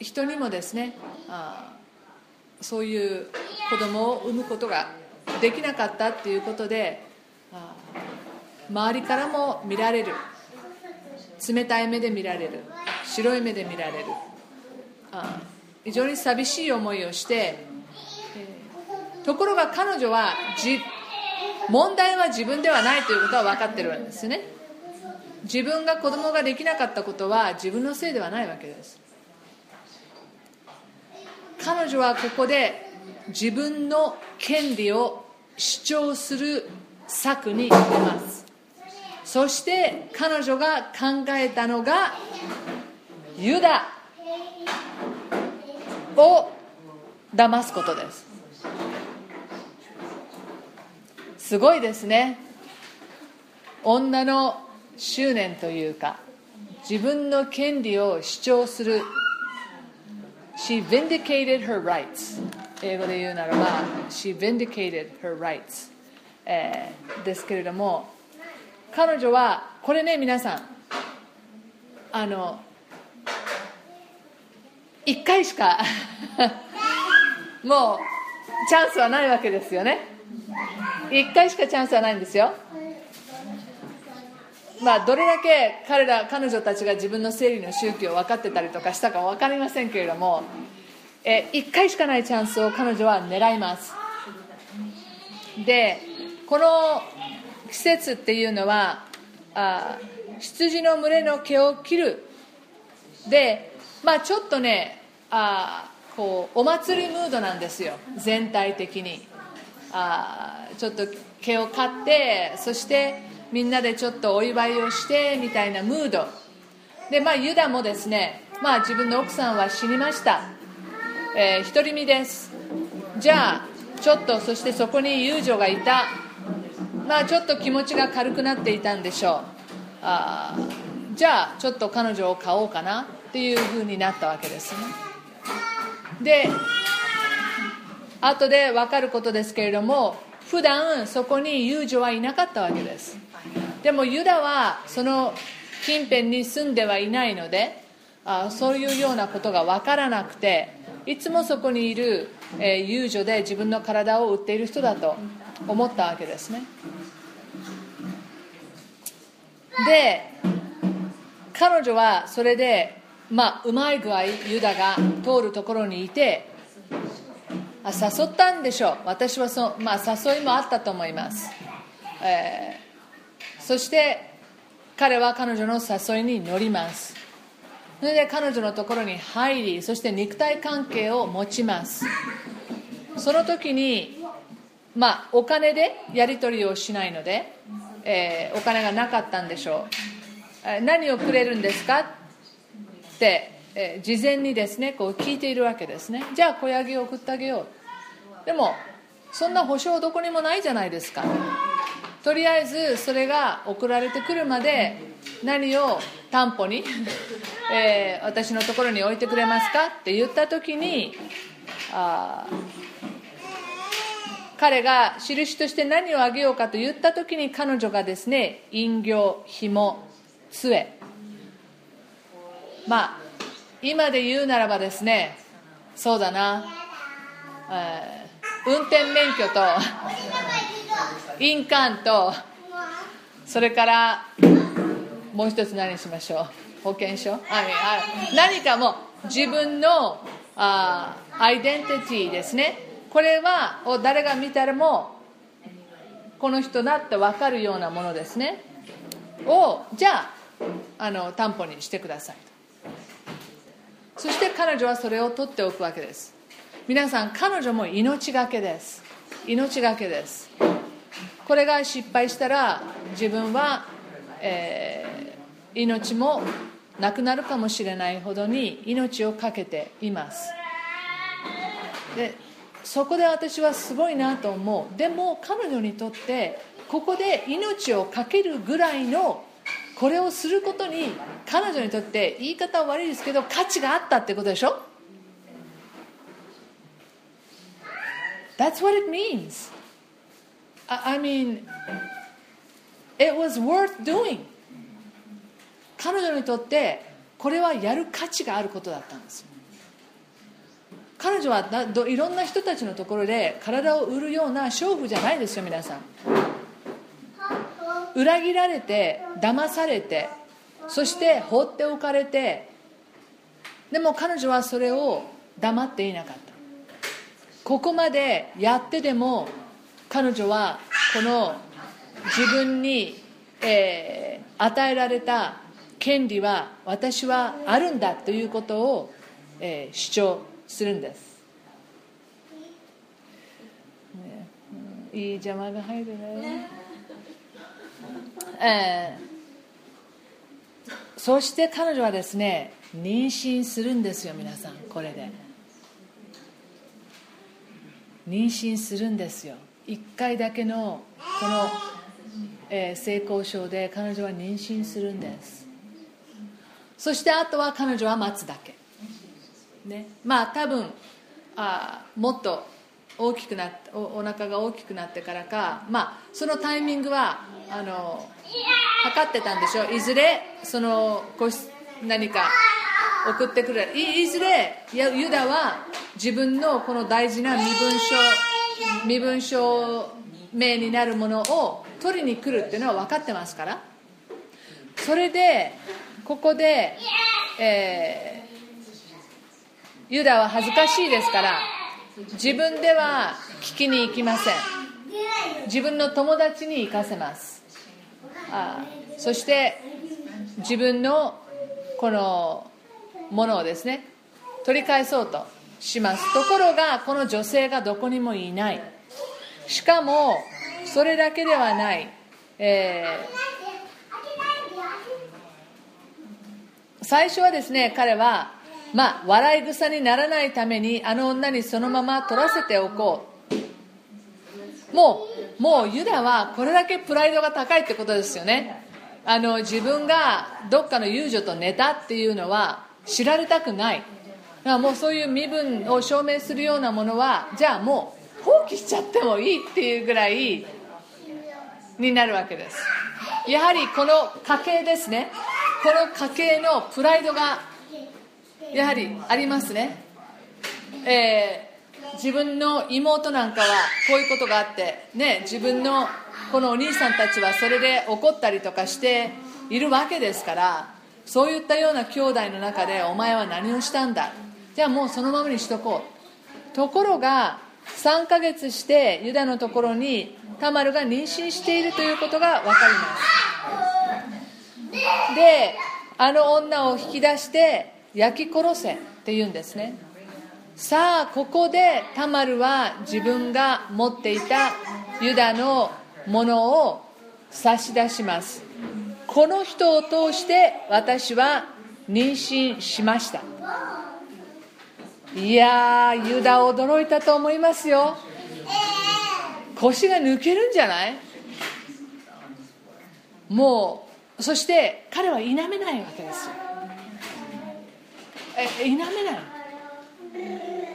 人にもですねあそういう子供を産むことができなかったっていうことで周りからも見られる。冷たい目で見られる。白い目で見られる。非常に寂しい思いをしてところが彼女は問題は自分ではないということは分かってるんですね。自分が子供ができなかったことは自分のせいではないわけです。彼女はここで自分の権利を主張する策に出ます。そして彼女が考えたのがユダを騙すことです。すごいですね。女の執念というか自分の権利を主張する。She vindicated her rights. 英語で言うならば She vindicated her rights、えー、ですけれども彼女はこれね皆さんあの1回しか もうチャンスはないわけですよね。1回しかチャンスはないんですよ。まあどれだけ彼ら彼女たちが自分の生理の周期を分かってたりとかしたか分かりませんけれどもえ1回しかないチャンスを彼女は狙います。でこの季節っていうのはあ羊の群れの毛を切る。でまあちょっとねあこうお祭りムードなんですよ。全体的に。あちょっと毛を刈ってそしてみんなでちょっとお祝いをしてみたいなムード。でまあユダもですねまあ自分の奥さんは死にました。えー、独り身です。じゃあちょっとそしてそこに遊女がいた。まあちょっと気持ちが軽くなっていたんでしょう。あじゃあちょっと彼女を買おうかなっていうふうになったわけですね。で後で分かることですけれども普段そこに遊女はいなかったわけです。でもユダはその近辺に住んではいないのであそういうようなことが分からなくていつもそこにいる、えー、遊女で自分の体を売っている人だと思ったわけですね。で彼女はそれでまあうまい具合ユダが通るところにいてあ誘ったんでしょう。私はそ、まあ、誘いもあったと思います、えー、そして彼は彼女の誘いに乗ります。それで彼女のところに入りそして肉体関係を持ちます。その時にまあお金でやり取りをしないので、えー、お金がなかったんでしょう。何をくれるんですかって、えー、事前にですねこう聞いているわけですね。じゃあ小ヤギを送ってあげよう。でもそんな保証どこにもないじゃないですか。とりあえずそれが送られてくるまで何を担保に、えー、私のところに置いてくれますかって言った時にあ彼が印として何をあげようかと言った時に彼女がですね陰形紐杖。まあ今で言うならばですねそうだな、えー、運転免許と印鑑とそれからもう一つ何しましょう？保険証？何かも自分のあアイデンティティですね。これはを誰が見たらもこの人だって分かるようなものですね。をじゃああの担保にしてください。そして彼女はそれを取っておくわけです。皆さん彼女も命がけです。命がけです。これが失敗したら自分は、えー、命もなくなるかもしれないほどに命を懸けています。でそこで私はすごいなと思う。でも彼女にとってここで命を懸けるぐらいのこれをすることに彼女にとって言い方は悪いですけど価値があったってことでしょ？That's what it means. I mean, it was worth doing. 彼女にとってこれはやる価値があることだったんです。彼女はいろんな人たちのところで体を売るような娼婦じゃないですよ皆さん。裏切られて騙されてそして放っておかれてでも彼女はそれを黙っていなかった。ここまでやってでも彼女はこの自分に、えー、与えられた権利は私はあるんだということを、えー、主張するんです、ね、いい邪魔が入るね、えー、そして彼女はですね妊娠するんですよ皆さん。これで。妊娠するんですよ1回だけのこの、えー、成功症で彼女は妊娠するんです。そしてあとは彼女は待つだけ、ね、まあ多分あもっと大きくなっておお腹が大きくなってからか、まあ、そのタイミングはあの測ってたんでしょ。いずれその何か送ってくる。いいずれユダは自分のこの大事な身分証身分証明になるものを取りに来るっていうのは分かってますから。それでここで、えー、ユダは恥ずかしいですから自分では聞きに行きません。自分の友達に行かせます。あそして自分のこのものをですね取り返そうと。します。ところがこの女性がどこにもいない。しかもそれだけではない、えー、最初はですね彼はまあ笑い草にならないためにあの女にそのまま取らせておこう。もうもうユダはこれだけプライドが高いってことですよね。あの自分がどっかの遊女と寝たっていうのは知られたくない。もうそういう身分を証明するようなものはじゃあもう放棄しちゃってもいいっていうぐらいになるわけです。やはりこの家系ですね。この家系のプライドがやはりありますね、えー、自分の妹なんかはこういうことがあって、ね、自分のこのお兄さんたちはそれで怒ったりとかしているわけですからそういったような兄弟の中でお前は何をしたんだ？じゃあもうそのままにしとこう。ところが3ヶ月してユダのところにタマルが妊娠しているということが分かります。であの女を引き出して焼き殺せって言うんですね。さあここでタマルは自分が持っていたユダのものを差し出します。この人を通して私は妊娠しました。いやーユダ驚いたと思いますよ。腰が抜けるんじゃない？もうそして彼は否めないわけですよ。え否めない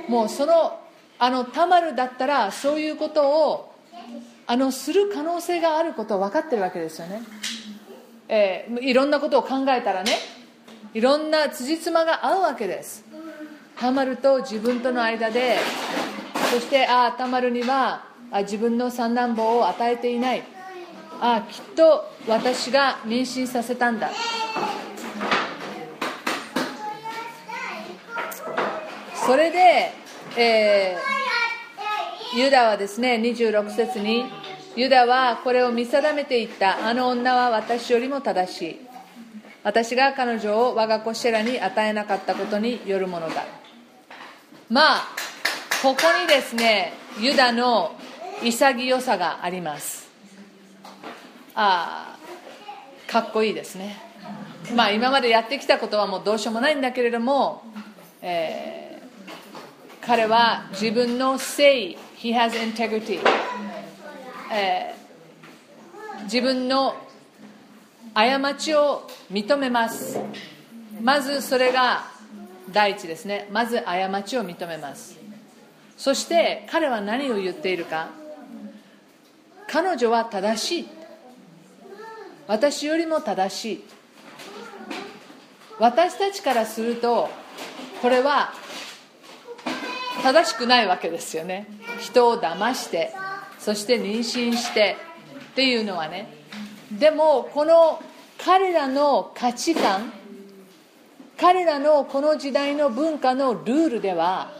もうそのあのタマルだったらそういうことをあのする可能性があることを分かってるわけですよね、えー、いろんなことを考えたらねいろんな辻褄が合うわけです。タマルと自分との間でそしてああタマルにはあ自分の三男坊を与えていない。ああきっと私が妊娠させたんだ。それで、えー、ユダはですね26節にユダはこれを見定めていった。あの女は私よりも正しい。私が彼女を我が子シェラに与えなかったことによるものだ。まあここにですねユダの潔さがあります。ああかっこいいですね。まあ今までやってきたことはもうどうしようもないんだけれども、えー、彼は自分の誠意 He has integrity、えー、自分の過ちを認めます。まずそれが第一ですね。まず過ちを認めます。そして彼は何を言っているか。彼女は正しい。私よりも正しい。私たちからするとこれは正しくないわけですよね。人を騙してそして妊娠してっていうのはね。でもこの彼らの価値観彼らのこの時代の文化のルールでは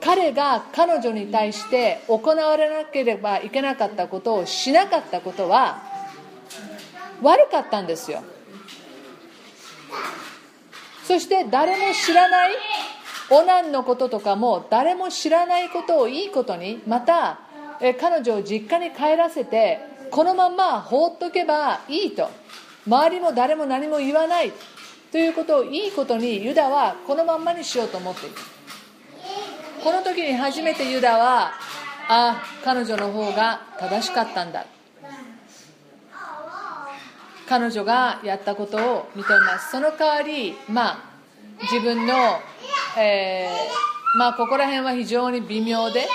彼が彼女に対して行われなければいけなかったことをしなかったことは悪かったんですよ。そして誰も知らないオナンのこととかも誰も知らないことをいいことにまた彼女を実家に帰らせてこのまま放っとけばいいと。周りも誰も何も言わない。ということをいいことにユダはこのまんまにしようと思っている。この時に初めてユダはあ彼女の方が正しかったんだ。彼女がやったことを認めます。その代わりまあ自分の、えー、まあここら辺は非常に微妙で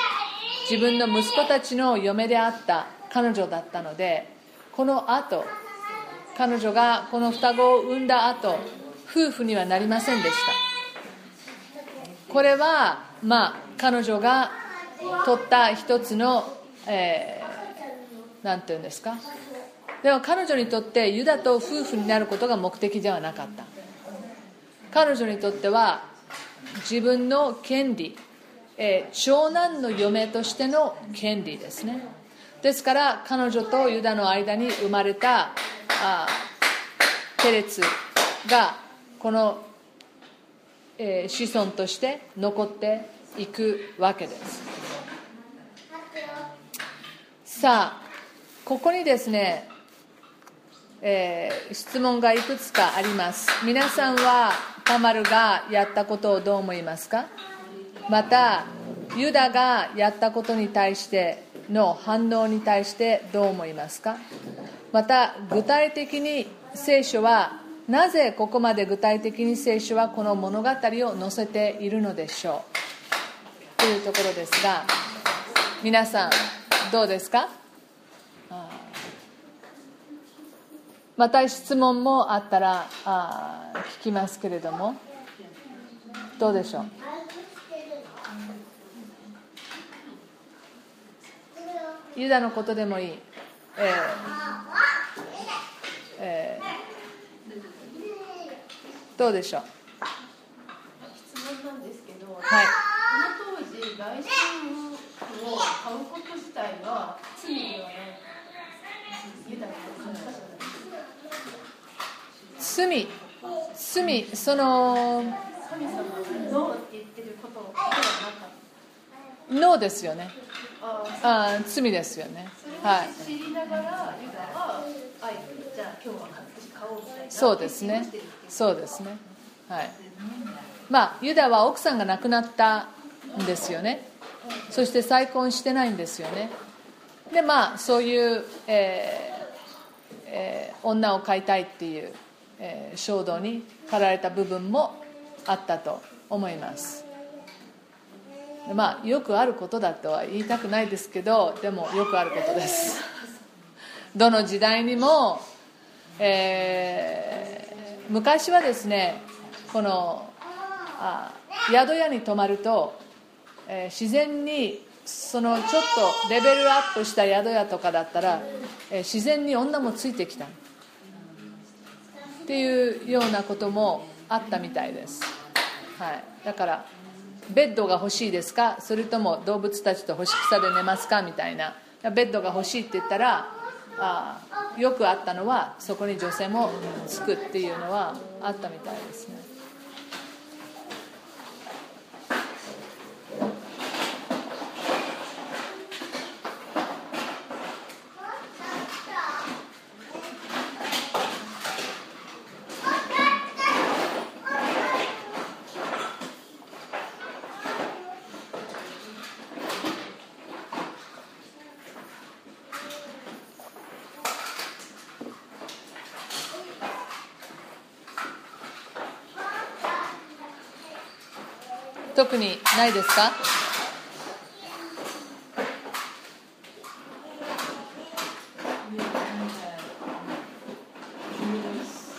自分の息子たちの嫁であった彼女だったのでこの後彼女がこの双子を産んだ後夫婦にはなりませんでした。これはまあ彼女が取った一つの何、えー、て言うんですか？でも彼女にとってユダと夫婦になることが目的ではなかった。彼女にとっては自分の権利、えー、長男の嫁としての権利ですね。ですから彼女とユダの間に生まれたあテレツがこの、え、子孫として残っていくわけです。さあここにですね、えー、質問がいくつかあります。皆さんはタマルがやったことをどう思いますか？またユダがやったことに対しての反応に対してどう思いますか？また具体的に聖書はなぜここまで具体的に聖書はこの物語を載せているのでしょうというところですが皆さんどうですか？また質問もあったらあ聞きますけれども。どうでしょう？ユダのことでもいい、えーえー、どうでしょう？質問なんですけど、はい、この当時外信をを買うこと自体は罪よねユダが買ったじゃない。罪。罪その。神様がノーって言ってることを聞いてはなかったノーですよね。ああー罪ですよね。はい知りながらユダはあじゃあ今日はそうですね。そうですね。はい。まあユダは奥さんが亡くなったんですよね。そして再婚してないんですよね。でまあそういう、えーえー女を飼いたいっていう、えー衝動に駆られた部分もあったと思います。まあよくあることだとは言いたくないですけどでもよくあることです。どの時代にも、えー昔はですねこのあ宿屋に泊まると、えー自然にそのちょっとレベルアップした宿屋とかだったら、えー自然に女もついてきた。っていうようなこともあったみたいです、はい、だからベッドが欲しいですか？それとも動物たちと干し草で寝ますか？みたいな。ベッドが欲しいって言ったらあよくあったのはそこに女性もつくっていうのはあったみたいですね。特にないですか Judah's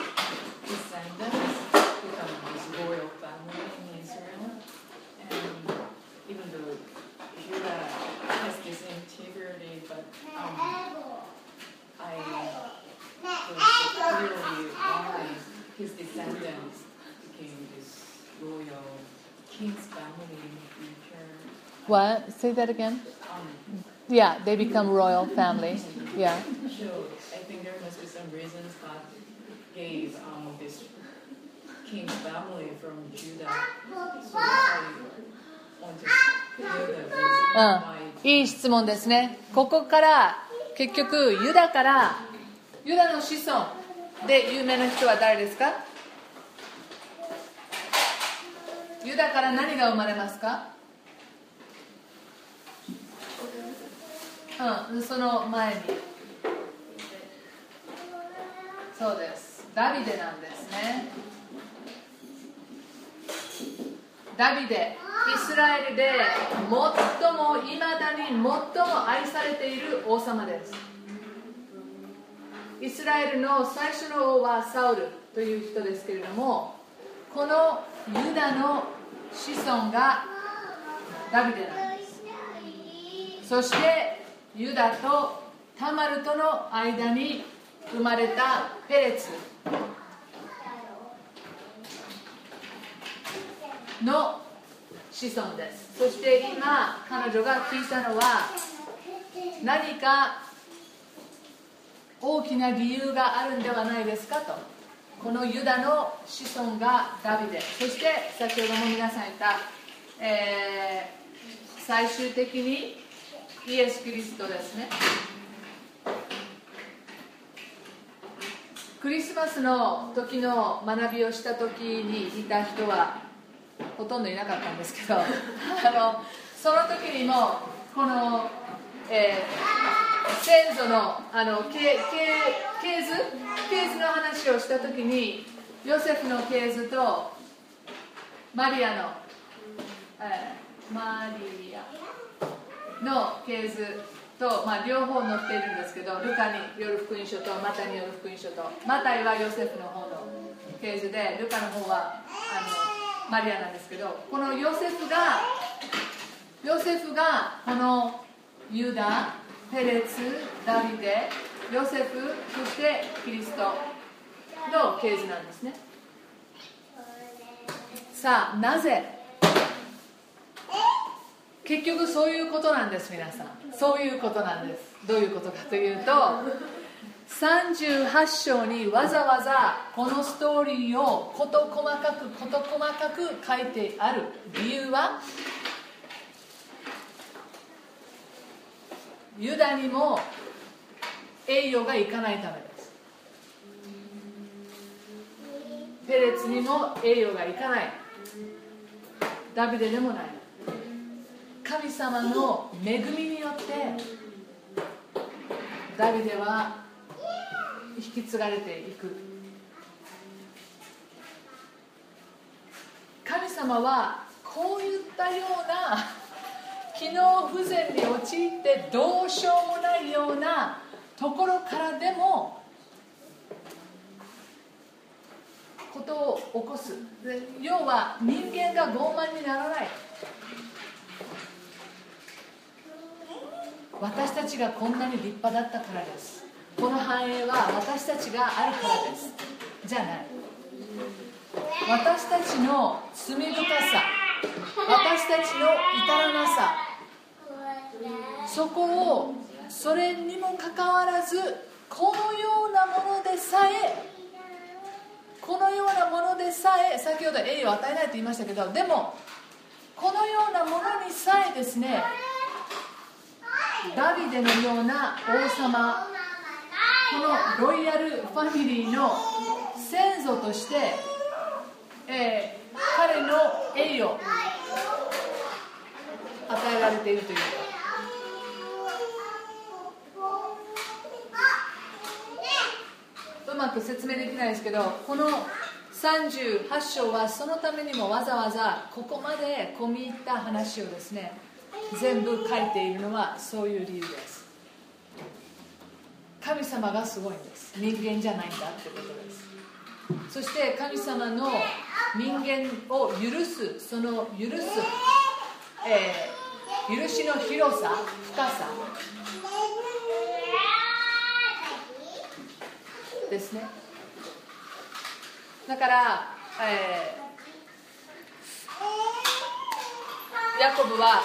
descendants become this royal family in Israel. And even though Judah has this integrity, but um, I was clearly why his descendants became this royal king's family in the future. What? Say that again? Um, Yeah, they become royal family. Yeah. So I think there must be some reasons God gave um, this king's family from Judah. So I want to hear the reason う why ん、いい質問ですねここから結局ユダからユダの子孫で有名な人は誰ですかユダから何が生まれますかうん、その前に。そうです。ダビデなんですね。ダビデイスラエルで最もいまだに最も愛されている王様です。イスラエルの最初の王はサウルという人ですけれどもこのユダの子孫がダビデなんです。そしてユダとタマルとの間に生まれたペレツ。の子孫です。そして今彼女が聞いたのは何か大きな理由があるんではないですかと。このユダの子孫がダビデ。そして先ほども皆さん言った、えー最終的にイエス・キリストですね。クリスマスの時の学びをした時にいた人はほとんどいなかったんですけど あのその時にもこの、えー先祖のあの系系図？系図の話をした時にヨセフの系図とマリアの、えーマリア。の系図と、まあ、両方載っているんですけどルカによる福音書とマタによる福音書とマタイはヨセフの方の系図でルカの方はあのマリアなんですけどこのヨセフがヨセフがこのユダペレツダビデヨセフそしてキリストの系図なんですね。さあなぜ結局そういうことなんです皆さん。そういうことなんです。どういうことかというと38章にわざわざこのストーリーを事細かく事細かく書いてある理由はユダにも栄誉がいかないためです。ペレツにも栄誉がいかない。ダビデでもない。神様の恵みによってダビデは引き継がれていく。神様はこういったような機能不全に陥ってどうしようもないようなところからでもことを起こす。要は人間が傲慢にならない。私たちがこんなに立派だったからです。この繁栄は私たちがあるからです。じゃない。私たちの罪深さ私たちの至らなさそこをそれにもかかわらずこのようなものでさえこのようなものでさえ先ほど栄誉を与えないと言いましたけどでもこのようなものにさえですねダビデのような王様。このロイヤルファミリーの先祖として、えー、彼の栄誉与えられているという。うまく説明できないですけどこの38章はそのためにもわざわざここまで込み入った話をですね全部書いているのはそういう理由です。神様がすごいんです。人間じゃないんだってことです。そして神様の人間を許すその許す、えー、許しの広さ深さですね。だから、えー、ヤコブは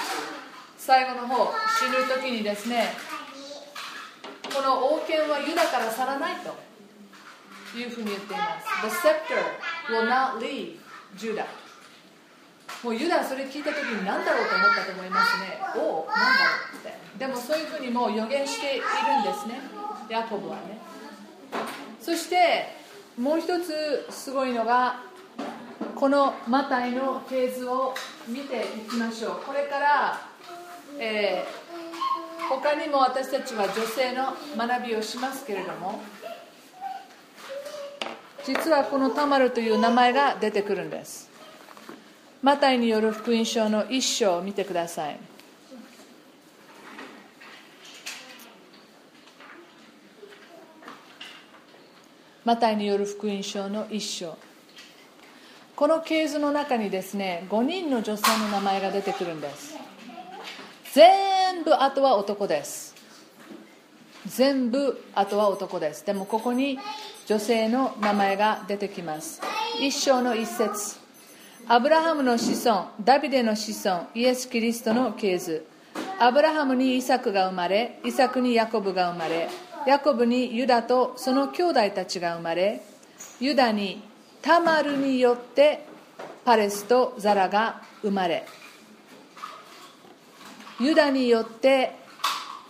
最後の方死ぬ時にですねこの王権はユダから去らないと。いうふうに言っています。The scepter will not leave Judah. もうユダはそれ聞いた時に何だろうと思ったと思いますね。おお何だろうって。でもそういうふうにもう予言しているんですね。ヤコブはね。そしてもう一つすごいのがこのマタイの系図を見ていきましょう。これからえー、他にも私たちは女性の学びをしますけれども実はこのタマルという名前が出てくるんです。マタイによる福音書の一章を見てください。マタイによる福音書の一章。この系図の中にですね5人の女性の名前が出てくるんです。全部あとは男です。全部あとは男です。でもここに女性の名前が出てきます。一章の一節。アブラハムの子孫ダビデの子孫イエス・キリストの系図。アブラハムにイサクが生まれイサクにヤコブが生まれヤコブにユダとその兄弟たちが生まれユダにタマルによってパレスとザラが生まれ。ユダによって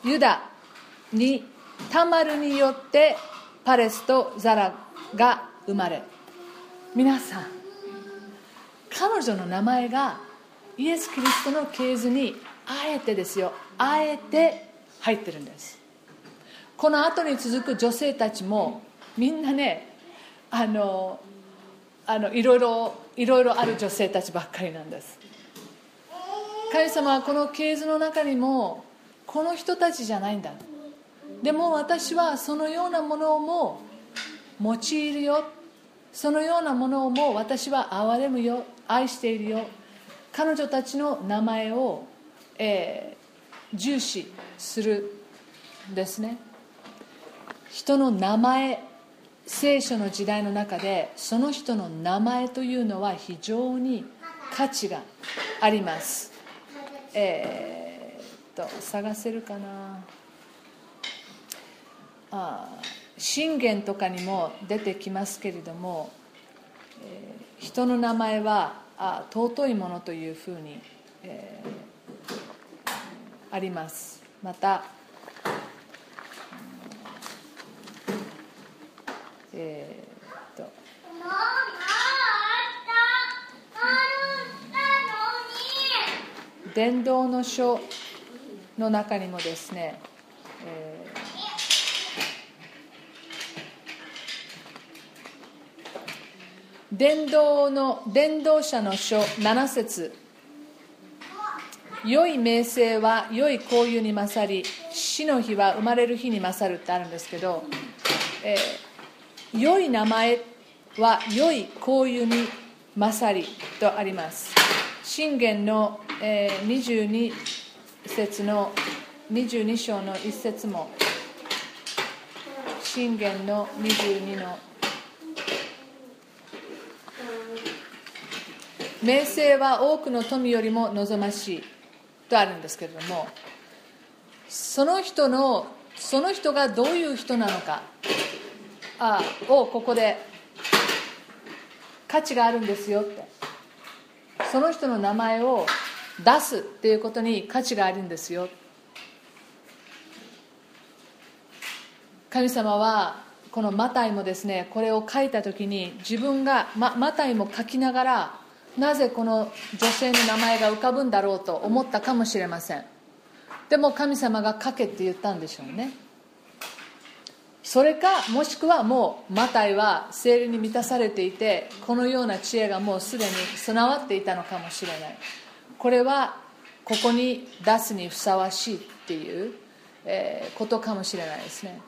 ユダにタマルによってパレスとザラが生まれ。皆さん彼女の名前がイエス・キリストの系図にあえてですよ。あえて入ってるんです。この後に続く女性たちもみんなねあのあのいろいろいろいろある女性たちばっかりなんです。神様はこの系図の中にもこの人たちじゃないんだ。でも私はそのようなものをも用いるよ。そのようなものをも私は憐れむよ。愛しているよ。彼女たちの名前を、えー、重視するですね。人の名前聖書の時代の中でその人の名前というのは非常に価値があります。えー、っと探せるかな。あ信玄とかにも出てきますけれども、えー、人の名前はあ尊いものというふうに、えー、あります。また、えー、っと伝道の書の中にもですね、えー、伝道の伝道者の書7節。良い名声は良い交友に勝り死の日は生まれる日に勝るってあるんですけど、えー、良い名前は良い交友に勝りとあります。信玄のえー、22節の22章の1節も信玄の22の名声は多くの富よりも望ましいとあるんですけれどもその人のその人がどういう人なのかあをここで価値があるんですよって。その人の名前を出すっていうことに価値があるんですよ。神様はこのマタイもですねこれを書いた時に自分が、ま、マタイも書きながらなぜこの女性の名前が浮かぶんだろうと思ったかもしれません。でも神様が書けって言ったんでしょうね。それかもしくはもうマタイは精霊に満たされていてこのような知恵がもうすでに備わっていたのかもしれない。これはここに出すにふさわしいっていう、えことかもしれないですね。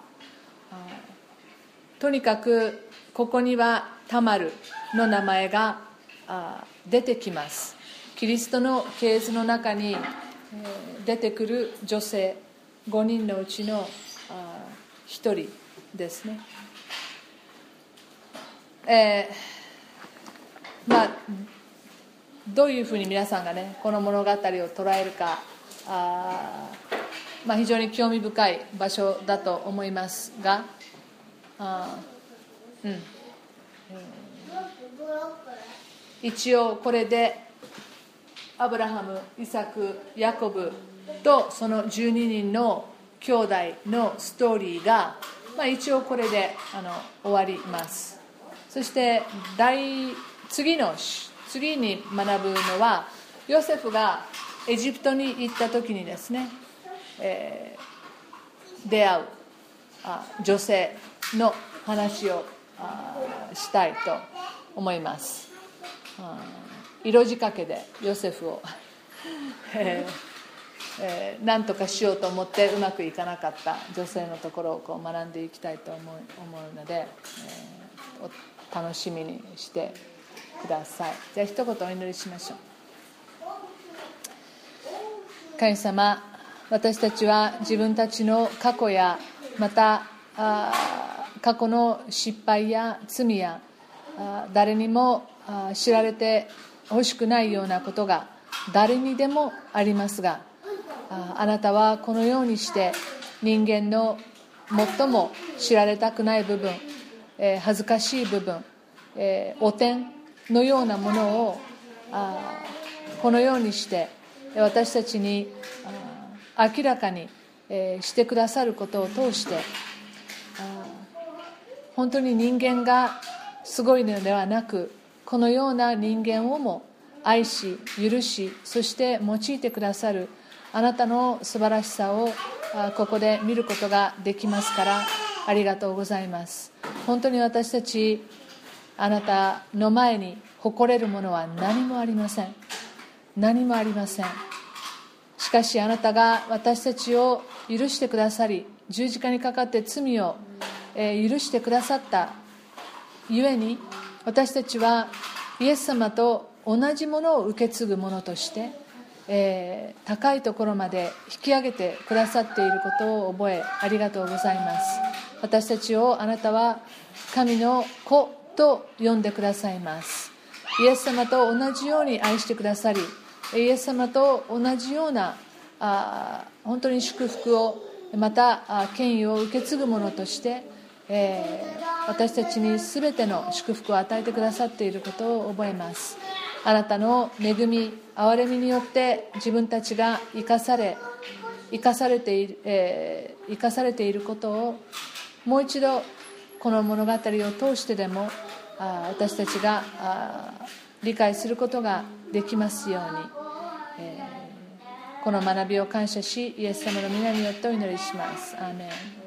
とにかくここにはタマルの名前が出てきます。キリストの系図の中に出てくる女性5人のうちの1人。ですね。えー、まあどういうふうに皆さんがねこの物語を捉えるかあ、まあ、非常に興味深い場所だと思いますがあ、うん、一応これでアブラハムイサクヤコブとその12人の兄弟のストーリーが、まあ、一応これであの終わります。そして第次の次に学ぶのはヨセフがエジプトに行った時にですね、えー、出会うあ女性の話をしたいと思います。色仕掛けでヨセフをえーえー、何とかしようと思ってうまくいかなかった女性のところをこう学んでいきたいと思う思うので、えー、楽しみにしてください。じゃあ一言お祈りしましょう。神様私たちは自分たちの過去やまた過去の失敗や罪や誰にも知られてほしくないようなことが誰にでもありますがあなたはこのようにして人間の最も知られたくない部分え恥ずかしい部分え汚点のようなものをあこのようにして私たちに明らかにえしてくださることを通して本当に人間がすごいのではなくこのような人間をも愛し許しそして用いてくださるあなたの素晴らしさをここで見ることができますからありがとうございます。本当に私たちあなたの前に誇れるものは何もありません。何もありません。しかしあなたが私たちを許してくださり十字架にかかって罪を、許してくださったゆえに私たちはイエス様と同じものを受け継ぐものとして、えー、高いところまで引き上げてくださっていることを覚えありがとうございます。私たちをあなたは神の子と呼んでくださいます。イエス様と同じように愛してくださりイエス様と同じようなあ本当に祝福をまた権威を受け継ぐ者として、えー私たちに全ての祝福を与えてくださっていることを覚えます。あなたの恵み憐れみによって自分たちが生かされ生かされている、えー生かされていることをもう一度この物語を通してでもあ私たちがあ理解することができますように、えーこの学びを感謝しイエス様の皆によってお祈りします。アーメン。